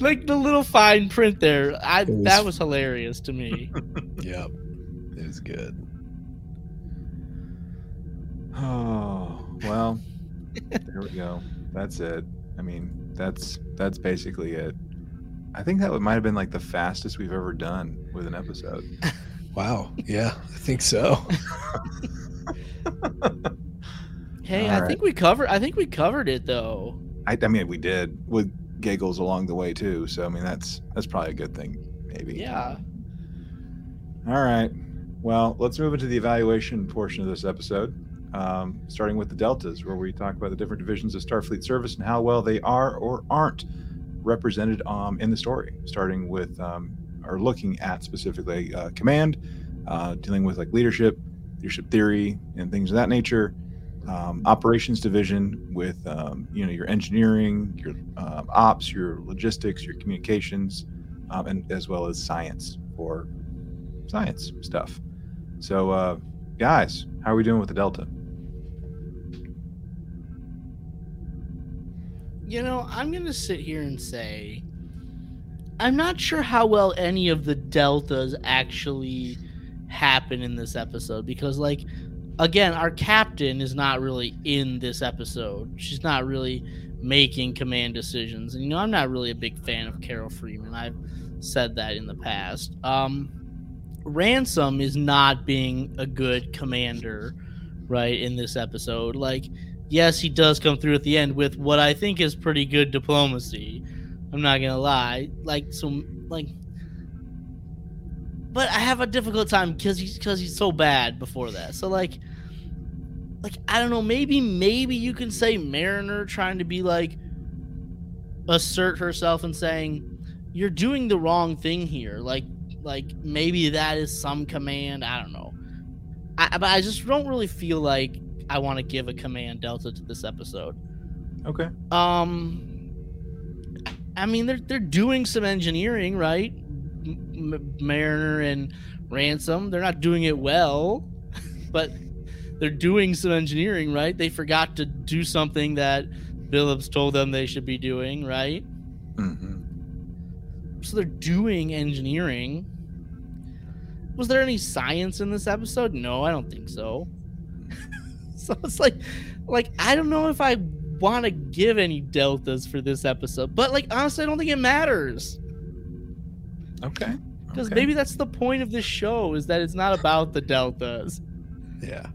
like the little fine print there. I was- that was hilarious to me. Yep. It was good. Oh well, there we go. That's it. I mean, that's that's basically it. I think that might have been like the fastest we've ever done with an episode. Wow. Yeah, I think so. Hey, All I right. think we covered. I think we covered it though. I, I mean, we did with giggles along the way too. So I mean, that's that's probably a good thing, maybe. Yeah. All right. Well, let's move into the evaluation portion of this episode, um, starting with the deltas, where we talk about the different divisions of Starfleet service and how well they are or aren't represented um, in the story. Starting with, um, or looking at specifically uh, command, uh, dealing with like leadership, leadership theory, and things of that nature. Um, operations division with um, you know your engineering, your um, ops, your logistics, your communications, um, and as well as science or science stuff. So, uh, guys, how are we doing with the Delta? You know, I'm going to sit here and say I'm not sure how well any of the deltas actually happen in this episode because like again, our captain is not really in this episode. She's not really making command decisions. And you know, I'm not really a big fan of Carol Freeman. I've said that in the past. Um Ransom is not being a good commander right in this episode. Like yes, he does come through at the end with what I think is pretty good diplomacy. I'm not gonna lie. Like some like, but I have a difficult time because he's because he's so bad before that. So like, like I don't know. Maybe maybe you can say Mariner trying to be like assert herself and saying you're doing the wrong thing here. Like like maybe that is some command. I don't know. I, but I just don't really feel like I want to give a command delta to this episode. Okay. Um, I mean they're they're doing some engineering, right? M- M- Mariner and Ransom, they're not doing it well, but they're doing some engineering, right? They forgot to do something that Billups told them they should be doing, right? hmm So they're doing engineering. Was there any science in this episode? No, I don't think so. So it's like like I don't know if I want to give any deltas for this episode, but like honestly I don't think it matters Okay. because Okay. maybe that's the point of this show is that it's not about the deltas. Yeah.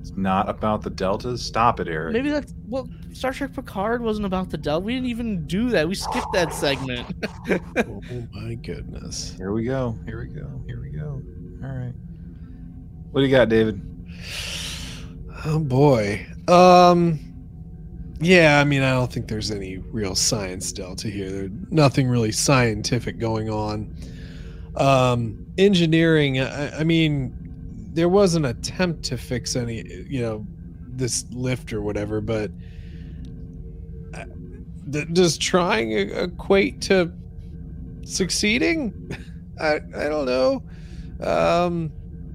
it's not about the deltas. Stop it, Eric. Maybe that's well Star Trek Picard wasn't about the delta. We didn't even do that. We skipped that segment. Oh my goodness. Here we go. Here we go. Here we go. All right. What do you got, David? Oh boy. Um yeah, I mean I don't think there's any real science delta here. There's nothing really scientific going on. Um engineering, I, I mean there was an attempt to fix any you know this lift or whatever, but th- does trying equate to succeeding? I I don't know. Um,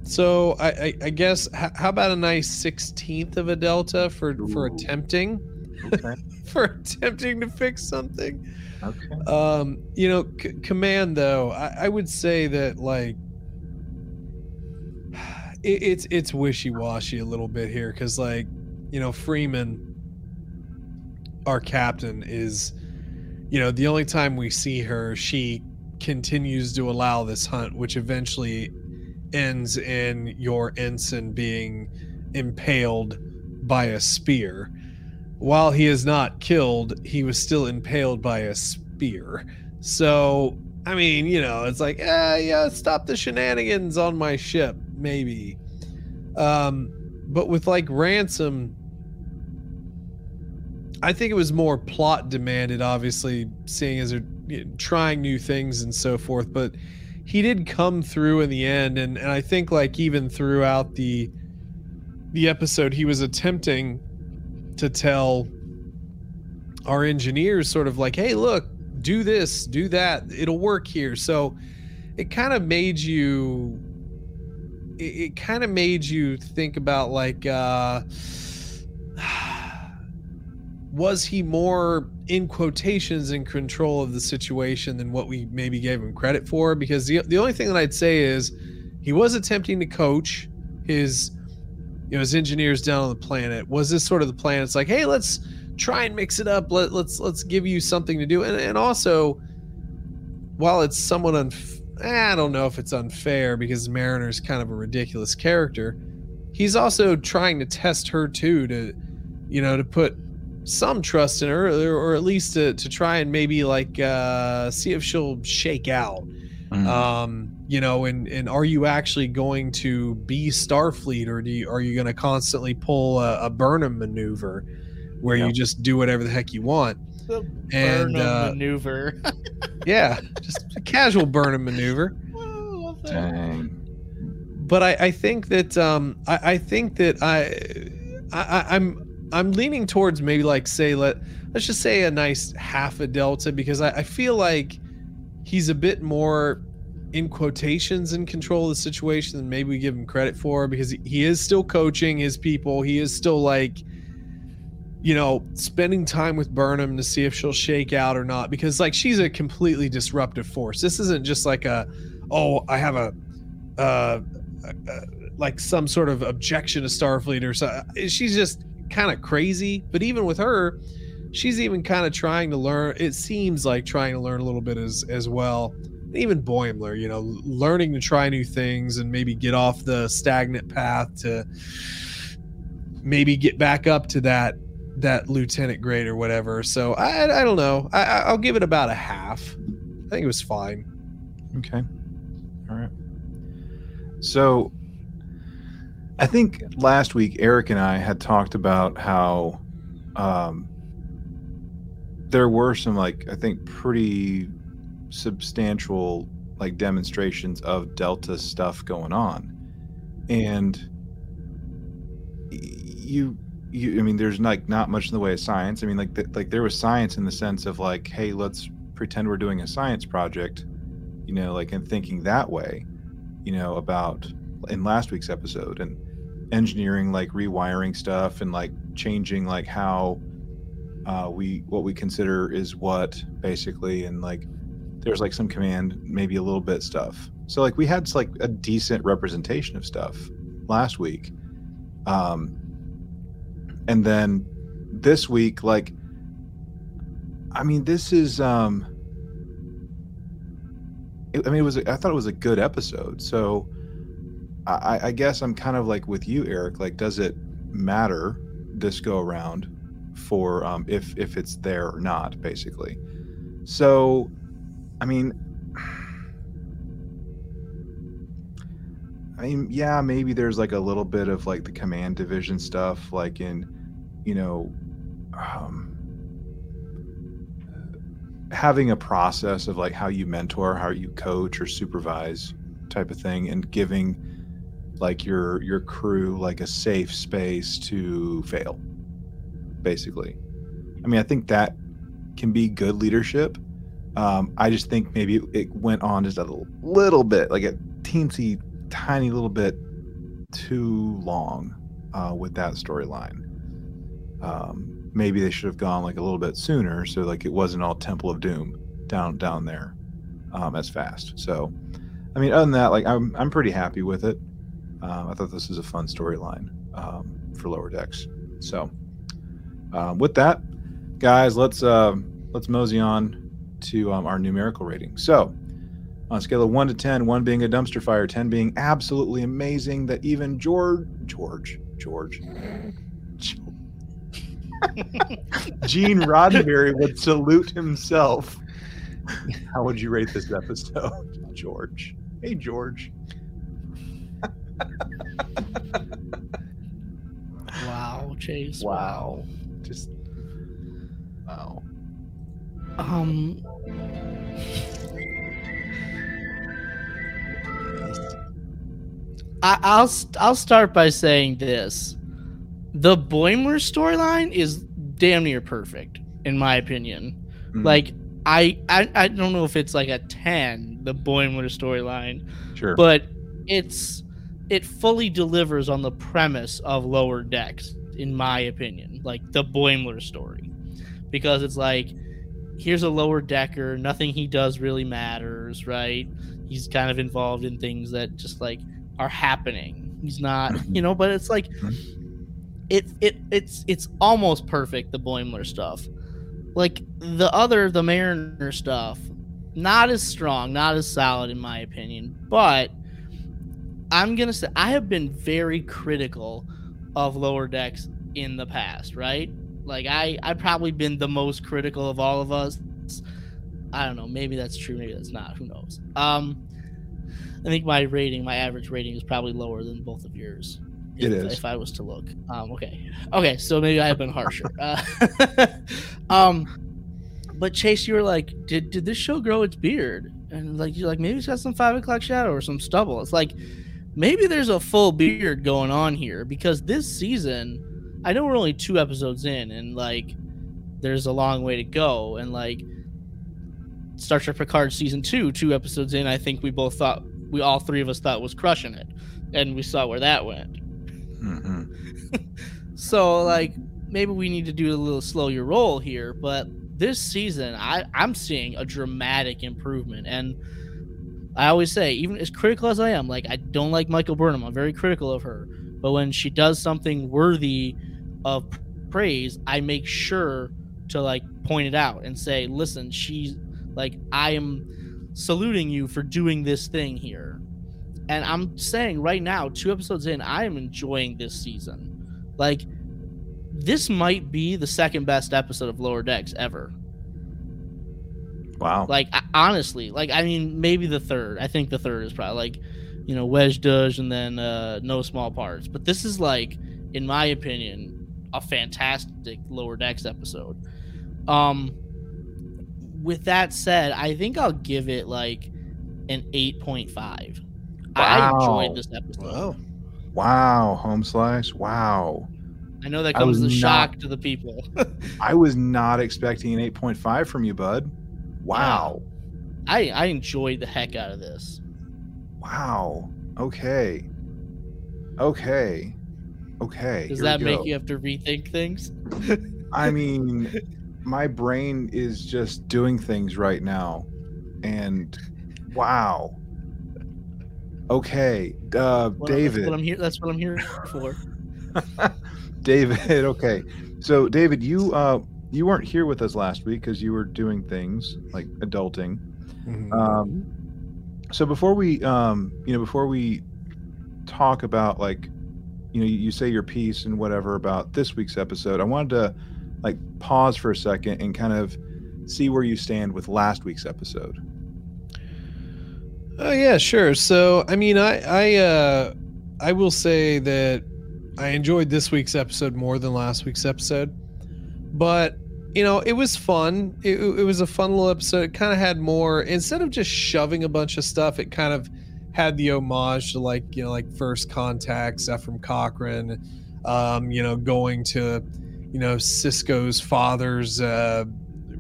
so I I, I guess h- how about a nice sixteenth of a delta for for attempting Okay. for attempting to fix something? Okay. Um, you know, c- command though, I, I would say that like it, it's it's wishy washy a little bit here because like you know Freeman, our captain, is you know the only time we see her, she continues to allow this hunt, which eventually ends in your ensign being impaled by a spear while he is not killed, he was still impaled by a spear. So, I mean, you know, it's like, eh, yeah, stop the shenanigans on my ship, maybe. Um, but with like ransom, I think it was more plot demanded, obviously, seeing as they're you know, trying new things and so forth. But he did come through in the end, and, and I think like even throughout the the episode, he was attempting to tell our engineers sort of like hey look do this do that it'll work here. So it kind of made you it, it kind of made you think about like uh was he more in quotations in control of the situation than what we maybe gave him credit for because the, the only thing that i'd say is he was attempting to coach his you know his engineers down on the planet. Was this sort of the plan? It's like hey let's try and mix it up. Let, let's let's give you something to do. And, and also while it's somewhat unf- eh, i don't know if it's unfair because mariner's kind of a ridiculous character he's also trying to test her too to you know to put some trust in her or, or at least to, to try and maybe like uh see if she'll shake out Mhm. um you know and and are you actually going to be starfleet or do you are you going to constantly pull a, a burnham maneuver where Yeah. you just do whatever the heck you want The And, Burnham uh, maneuver. yeah just a casual burnham maneuver I. Dang. but I, I think that um I, I think that I, I I- I'm I'm leaning towards maybe like say let let's just say a nice half a delta because I, I feel like he's a bit more in quotations in control of the situation than maybe we give him credit for because he, is still coaching his people. He is still like you know, spending time with Burnham to see if she'll shake out or not because like she's a completely disruptive force. This isn't just like a oh, I have a uh, uh like some sort of objection to Starfleet or so. She's just kind of crazy, but even with her, she's even kind of trying to learn. It seems like trying to learn a little bit as as well. Even Boimler, you know, learning to try new things and maybe get off the stagnant path to maybe get back up to that that lieutenant grade or whatever. So I I don't know. I I- I'll give it about a half. I think it was fine. Okay. All right. So I think last week Eric and I had talked about how um, there were some like I think pretty substantial like demonstrations of Delta stuff going on, and you you I mean there's like not much in the way of science. I mean like like there was science in the sense of like hey let's pretend we're doing a science project you know, like and thinking that way, you know, about in last week's episode and engineering like rewiring stuff and like changing like how uh, we what we consider is what basically and like there's like some command maybe a little bit stuff so like we had like a decent representation of stuff last week um and then this week like i mean this is um it- I mean, it was. I thought it was a good episode. So, I, I guess I'm kind of like with you, Eric. Like, does it matter this go around for um, if if it's there or not, basically? So, I mean, I mean, yeah, maybe there's like a little bit of like the command division stuff, like in, you know, um, having a process of like how you mentor, how you coach or supervise type of thing and giving like your your crew like a safe space to fail basically. I mean, I think that can be good leadership. Um, I just think maybe it went on just a little bit, like a teensy tiny little bit too long uh, with that storyline. Um, maybe they should have gone like a little bit sooner, so like it wasn't all Temple of Doom down down there um, as fast. So, I mean, other than that, like I'm I'm pretty happy with it. Um, I thought this was a fun storyline um, for Lower Decks. So, um, with that, guys, let's uh, let's mosey on to um, our numerical rating. So, on a scale of one to ten, one being a dumpster fire, ten being absolutely amazing that even George George George. Gene Roddenberry would salute himself. How would you rate this episode, George? Hey, George. wow, Chase. Wow. Just wow. Um. I, I'll I'll start by saying this: the Boimler storyline is damn near perfect, in my opinion. Mm, Like, I, I I don't know if it's like a ten, the Boimler storyline, sure. but it's it fully delivers on the premise of Lower Decks, in my opinion, like the Boimler story, because it's like here's a lower decker, nothing he does really matters, right? He's kind of involved in things that just like are happening. He's not, you know, but it's like mm-hmm. it it it's it's almost perfect the Boimler stuff. Like the other the Mariner stuff, not as strong, not as solid in my opinion, but I'm gonna say I have been very critical of lower decks in the past, right? Like I I've probably been the most critical of all of us. I don't know, maybe that's true, maybe that's not. Who knows? Um I think my rating, my average rating is probably lower than both of yours. It if, is. If I was to look. Um okay. Okay, so maybe I have been harsher. Uh, um but Chase, you were like, did did this show grow its beard? And like you're like, maybe it's got some five o'clock shadow or some stubble. It's like maybe there's a full beard going on here because this season, I know we're only two episodes in, and like there's a long way to go. And like Star Trek Picard season two, two episodes in, I think we both thought we all three of us thought was crushing it, and we saw where that went. Mhm. So like maybe we need to do a little slow your roll here, but this season I I'm seeing a dramatic improvement and I always say even as critical as I am, like I don't like Michael Burnham. I'm very critical of her, but when she does something worthy of praise, I make sure to like point it out and say, "Listen, she's like I am saluting you for doing this thing here." And I'm saying right now, two episodes in, I am enjoying this season. Like, this might be the second best episode of Lower Decks ever. Wow. Like, I, honestly, like, I mean, maybe the third. I think the third is probably like, you know, wej Duj and then uh, No Small Parts. But this is like, in my opinion, a fantastic Lower Decks episode. Um, with that said, I think I'll give it like an 8.5. Wow. I Wow. enjoyed this episode. Wow. Wow. Home slice. Wow. I know that comes as a shock to the people. I was not expecting an 8.5 from you, bud. Wow. I I enjoyed the heck out of this. Wow. Okay. Okay. Okay. Does that make you have to rethink things? I mean, my brain is just doing things right now. And wow. Okay. Uh Well, David. That's what I'm here. That's what I'm here for. David, okay. So David, you uh you weren't here with us last week because you were doing things like adulting. Mhm. Um so before we um you know before we talk about like you know you, you say your piece and whatever about this week's episode, I wanted to like pause for a second and kind of see where you stand with last week's episode. Oh yeah, sure. So I mean, I I uh, I will say that I enjoyed this week's episode more than last week's episode, but you know, it was fun. It, it was a fun little episode. It kind of had more instead of just shoving a bunch of stuff. It kind of had the homage to like you know like First Contact, Zefram Cochrane, um, you know, going to you know Sisko's father's uh,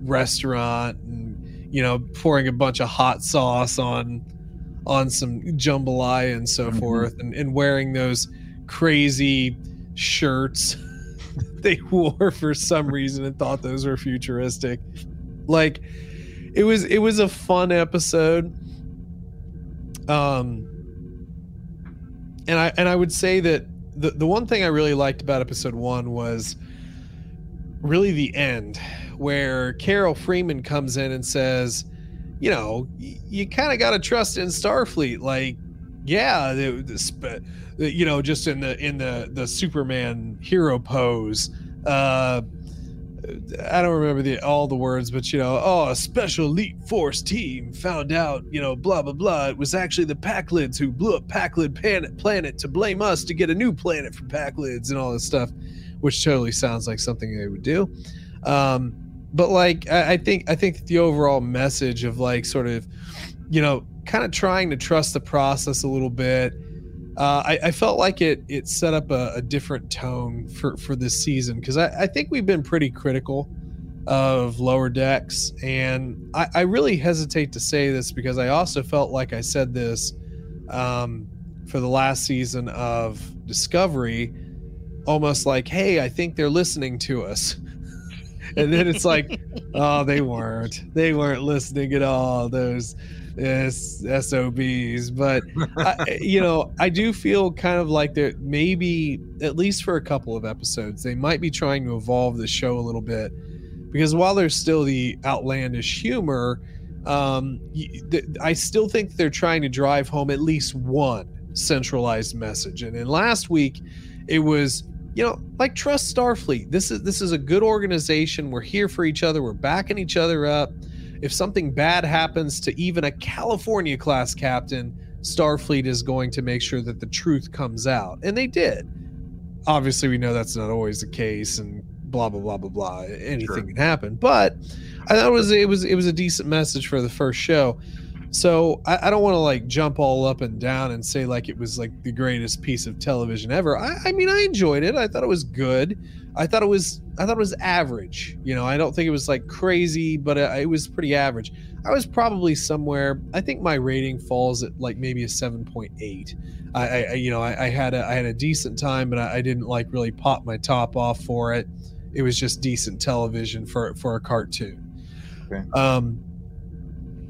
restaurant and you know pouring a bunch of hot sauce on on some jambalaya and so Mhm. forth and, and wearing those crazy shirts they wore for some reason and thought those were futuristic. Like it was it was a fun episode. Um and i and i would say that the the one thing i really liked about episode one was really the end where carol freeman comes in and says you know you kind of got to trust in starfleet. Like yeah the, the you know just in the in the the superman hero pose uh I don't remember the all the words, but you know, oh, a special elite force team found out, you know, blah blah blah. It was actually the Pakleds who blew up Packlid planet, planet to blame us to get a new planet for Pakleds and all this stuff, which totally sounds like something they would do. Um, but like, I, I think I think the overall message of like sort of, you know, kind of trying to trust the process a little bit. Uh, I, I felt like it it set up a, a different tone for for this season because I, I think we've been pretty critical of lower decks. And I, I really hesitate to say this because I also felt like I said this um, for the last season of Discovery almost like hey I think they're listening to us. And then it's like oh they weren't. They weren't listening at all. Those yes SOBs but I, you know, I do feel kind of like that maybe at least for a couple of episodes, they might be trying to evolve the show a little bit because while there's still the outlandish humor, um, I still think they're trying to drive home at least one centralized message. And in last week, it was you know like trust Starfleet. This is this is a good organization. We're here for each other. We're backing each other up. If something bad happens to even a California class captain, Starfleet is going to make sure that the truth comes out. And they did. Obviously, we know that's not always the case and blah blah blah blah blah. Anything Sure. can happen. But I thought it was it was it was a decent message for the first show. So I, I don't want to like jump all up and down and say like it was like the greatest piece of television ever. I, I mean I enjoyed it. I thought it was good. I thought it was I thought it was average. You know, I don't think it was like crazy, but it, it was pretty average. I was probably somewhere. I think my rating falls at like maybe a seven point eight. I, I I- you know I, I had a I had a decent time, but I, I didn't like really pop my top off for it. It was just decent television for for a cartoon. Okay. Um,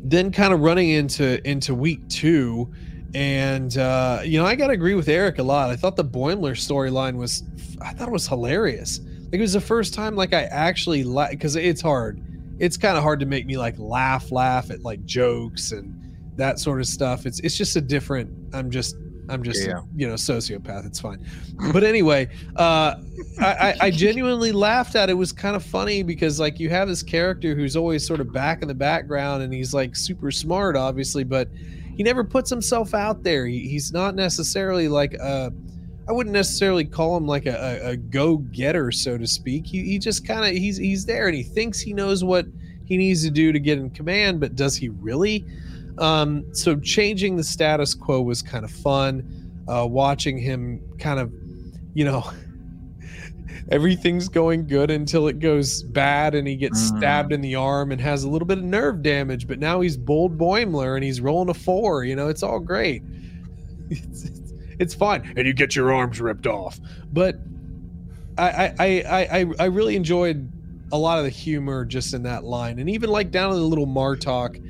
then kind of running into into week two, and uh, you know I got to agree with Eric a lot. I thought the Boimler storyline was I thought it was hilarious. Like it was the first time like I actually like because it's hard. It's kind of hard to make me like laugh, laugh at like jokes and that sort of stuff. It's it's just a different. I'm just I'm just Yeah, you know sociopath. It's fine. But anyway, uh, I, I, I genuinely laughed at it. It was kind of funny because like you have this character who's always sort of back in the background and he's like super smart, obviously, but he never puts himself out there. He, he's not necessarily like a. I wouldn't necessarily call him like a, a, a go-getter, so to speak. He, he just kind of he's he's there and he thinks he knows what he needs to do to get in command, but does he really? Um, so changing the status quo was kind of fun. Uh, watching him kind of, you know, everything's going good until it goes bad and he gets Mhm. stabbed in the arm and has a little bit of nerve damage. But now he's bold Boimler and he's rolling a four. You know, it's all great. It's, it's, fine, and you get your arms ripped off. But I I, I I I really enjoyed a lot of the humor just in that line, and even like down to the little Martok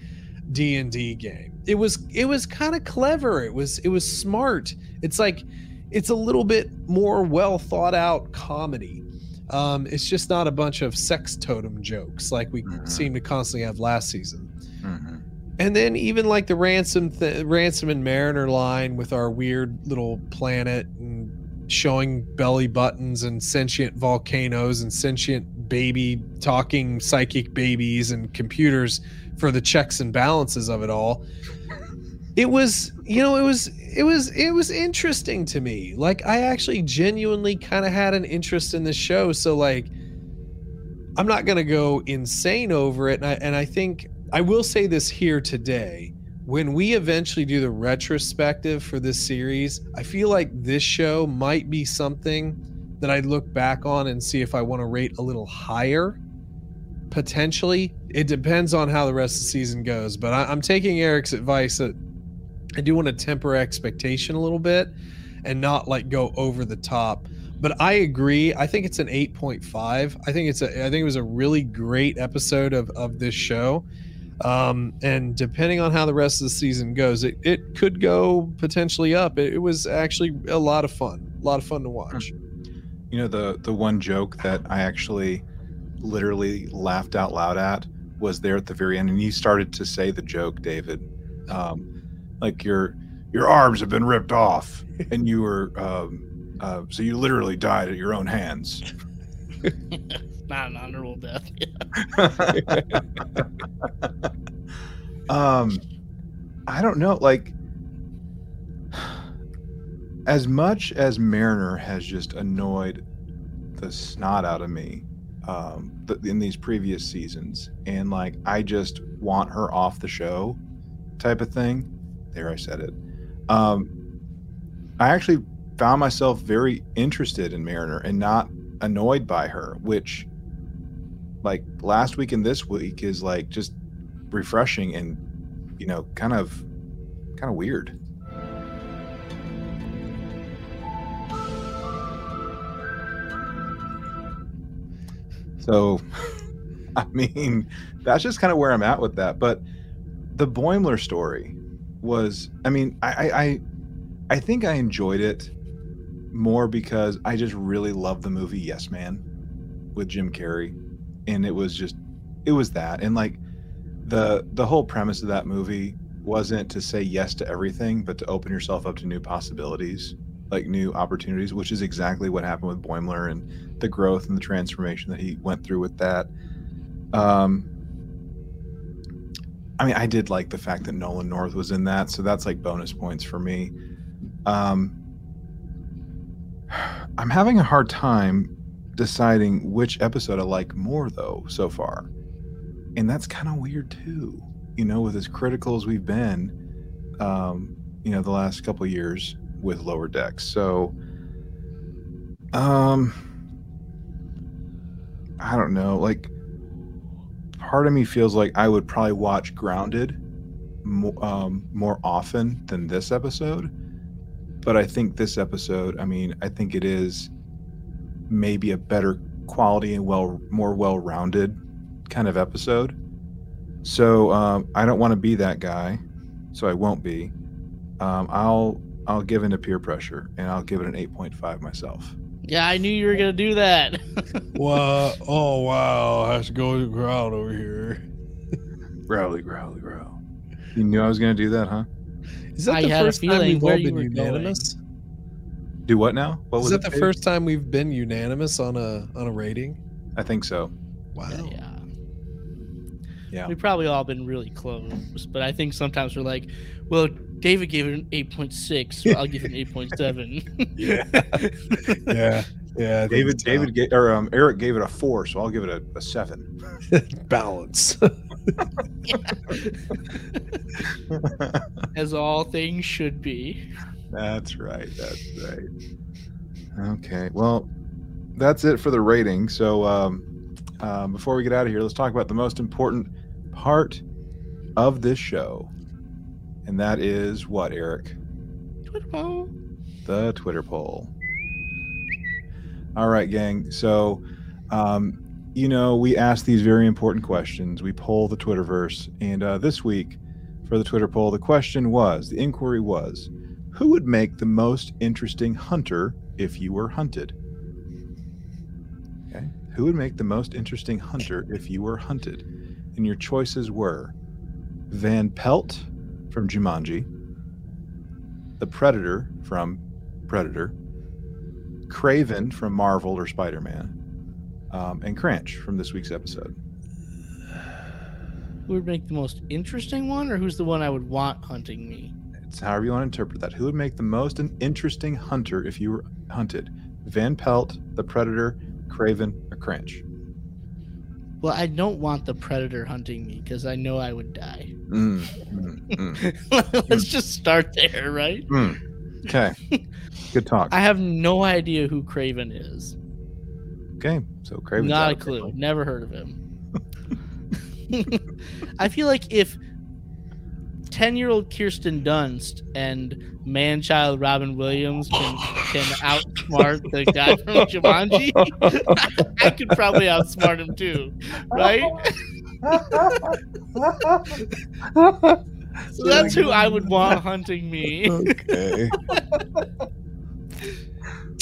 D and D game. It was it was kind of clever. It was it was smart. It's like it's a little bit more well thought out comedy. Um, it's just not a bunch of sex totem jokes like we Mhm. seem to constantly have last season. Mhm. And then even like the ransom th- ransom and mariner line with our weird little planet and showing belly buttons and sentient volcanoes and sentient baby talking psychic babies and computers for the checks and balances of it all. It was, you know, it was it was it was interesting to me. Like I actually genuinely kind of had an interest in this show. So like I'm not to go insane over it and I and I think I will say this here today. When we eventually do the retrospective for this series, I feel like this show might be something that I look back on and see if I want to rate a little higher, potentially. It depends on how the rest of the season goes. But I, I'm taking Eric's advice that I do want to temper expectation a little bit and not like go over the top. But I agree. I think it's an 8.5. I think it's a I think it was a really great episode of, of this show. Um, and depending on how the rest of the season goes, it, it could go potentially up. It, it was actually a lot of fun. A lot of fun to watch. You know the the one joke that I actually literally laughed out loud at was there at the very end, and you started to say the joke, David, um, like your your arms have been ripped off, and you were um, uh, so you literally died at your own hands. Not an honorable death. um, I don't know, like. As much as Mariner has just annoyed the snot out of me um, th- in these previous seasons, and like I just want her off the show, type of thing. There, I said it. Um, I actually found myself very interested in Mariner and not annoyed by her, which, like last week and this week, is like just refreshing and you know kind of kind of weird. So, I mean, that's just kind of where I'm at with that. But the Boimler story was, I mean, I, I, I, I think I enjoyed it more because I just really love the movie Yes Man with Jim Carrey, and it was just, it was that, and like the the whole premise of that movie wasn't to say yes to everything, but to open yourself up to new possibilities, like new opportunities, which is exactly what happened with Boimler and the growth and the transformation that he went through with that. Um, I mean, I did like the fact that Nolan North was in that, so that's like bonus points for me. Um, I'm having a hard time deciding which episode I like more, though, so far. And that's kind of weird, too. You know, with as critical as we've been, um, you know, the last couple years with Lower Decks. So, um, I don't know. Like, part of me feels like I would probably watch Grounded mo- um, more often than this episode. But I think this episode, I mean, I think it is maybe a better quality and well, more well-rounded kind of episode. So um, I don't want to be that guy, so I won't be. Um, I'll I'll give in to peer pressure, and I'll give it an eight point five myself. yeah, I knew you were gonna do that. Wow. Oh, wow. I have to go to the crowd over here. Growly, growly, growl. You knew I was going to do that, huh? Is that I the first time we've all been were unanimous? Do what now? What Is was that it, the Dave? first time we've been unanimous on a on a rating? I think so. Wow. yeah. Yeah. We've probably all been really close, but I think sometimes we're like, well, David gave it an 8.6, so I'll give it an 8.7. Yeah. Yeah. Yeah. David. David, ga- or um, Eric gave it a four, so I'll give it a, a seven. balance. As all things should be. that's right. That's right. Okay. Well, that's it for the rating. So, um, um, before we get out of here, let's talk about the most important part of this show, and that is what, Eric? Twitter poll. the Twitter poll. All right, gang. So, um, you know, we ask these very important questions. We poll the Twitterverse, and uh, this week for the Twitter poll, the question was, the inquiry was, who would make the most interesting hunter if you were hunted? Okay, who would make the most interesting hunter if you were hunted? And your choices were Van Pelt from Jumanji, the Predator from Predator, Kraven from Marvel or Spider Man, um, and Cranch from this week's episode. Who would make the most interesting one, or who's the one I would want hunting me? It's however you want to interpret that. Who would make the most an interesting hunter if you were hunted? Van Pelt, the Predator, Kraven, or Cranch? Well, I don't want the predator hunting me because I know I would die. Mm, mm, mm, Let's just start there, right? mm. Okay. Good talk. I have no idea who Kraven is. Okay. So Kraven. Not a clue. Never heard of him. I feel like if 10 year old Kirsten Dunst and man child Robin Williams can, can outsmart the guy from Jumanji, I could probably outsmart him too, right? so that's who I would want hunting me. Okay.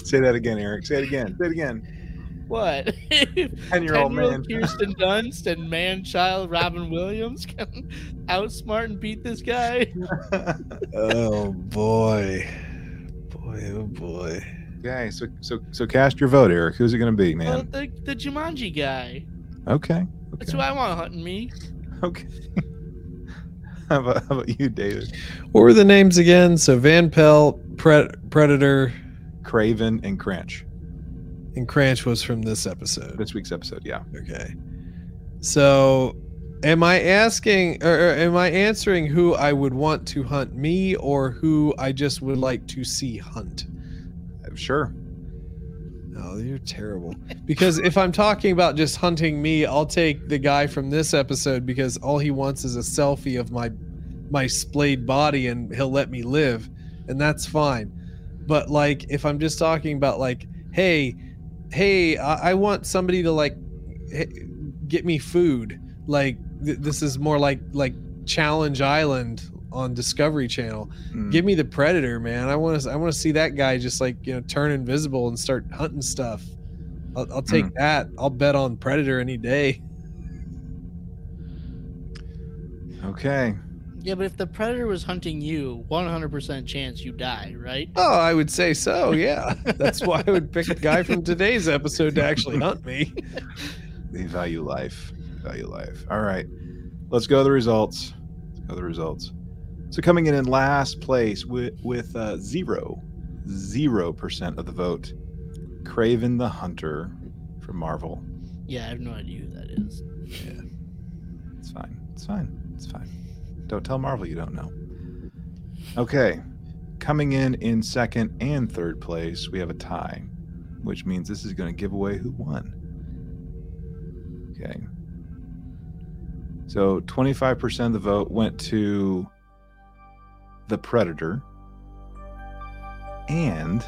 Say that again, Eric. Say it again. Say it again. What? 10 year old man. Kirsten Dunst and man child Robin Williams can outsmart and beat this guy. oh boy. Boy, oh boy. Okay, so so so cast your vote, Eric. Who's it gonna be, Well, man? the, the Jumanji guy. Okay. That's who I want hunting me. Okay. how, about, how about you, David? What were the names again? So Van Pelt, Pred- Predator, Kraven and Cranch. and Cranch was from this episode. This week's episode, yeah. Okay. So, am I asking or, or am I answering who I would want to hunt me or who I just would like to see hunt? Uh, sure. Oh, you're terrible. Because if I'm talking about just hunting me, I'll take the guy from this episode because all he wants is a selfie of my my splayed body and he'll let me live, and that's fine. But like if I'm just talking about like, hey, hey, I, I want somebody to like get me food. Like th- this is more like like Challenge Island on Discovery Channel Mm. give me the predator man i want to i want to see that guy just like you know turn invisible and start hunting stuff i'll, I'll take that i'll bet on predator any day Okay. Yeah, but if the predator was hunting you, 100% chance you die, right? oh i would say so yeah that's why i would pick a guy from today's episode to actually hunt me They value life. Value life. All right. Let's go to the results. Let's go to the results. So coming in in last place with with uh, zero, zero percent of the vote, Kraven the Hunter from Marvel. Yeah, I have no idea who that is. Yeah, it's fine. It's fine. It's fine. Don't tell Marvel you don't know. Okay. Coming in in second and third place, we have a tie, which means this is going to give away who won. Okay. So 25% of the vote went to the Predator. And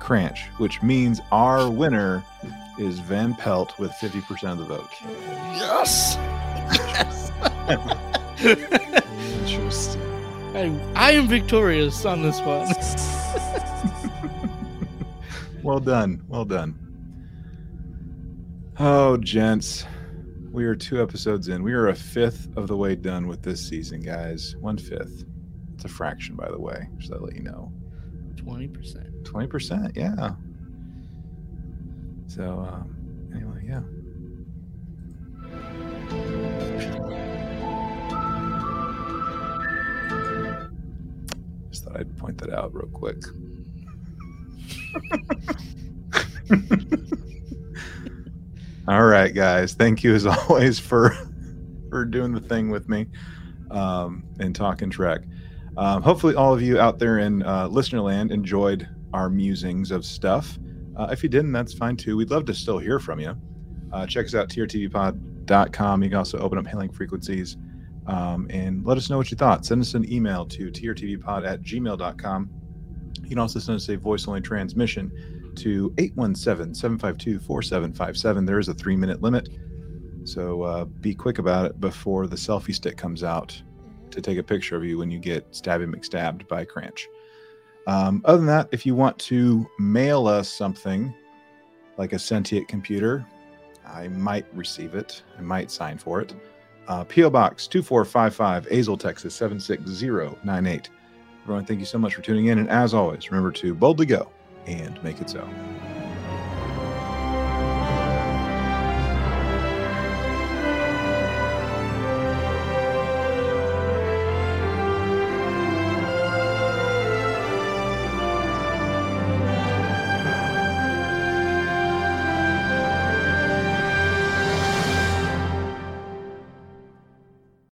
Cranch, which means our winner is Van Pelt with 50% of the vote. Yes! Interesting I, I am victorious on this one. well done. Well done. Oh, gents. We are two episodes in. We are a fifth of the way done with this season, guys. One fifth. It's a fraction, by the way, just to let you know. 20%. 20%, yeah. So, um, anyway, yeah. Thought I'd point that out real quick. All right, guys. Thank you as always for for doing the thing with me um, and talking Trek. Um, hopefully, all of you out there in uh, listener land enjoyed our musings of stuff. Uh, if you didn't, that's fine too. We'd love to still hear from you. Uh, check us out, trtvpod.com. You can also open up hailing frequencies um, and let us know what you thought. Send us an email to trtvpod at gmail.com. You can also send us a voice only transmission to 817 752 4757. There is a three minute limit. So uh, be quick about it before the selfie stick comes out to take a picture of you when you get stabby McStabbed by Cranch. Um, other than that, if you want to mail us something like a sentient computer, I might receive it. I might sign for it. Uh, P.O. Box 2455, Azle, Texas 76098. Everyone, thank you so much for tuning in. And as always, remember to boldly go and make it so.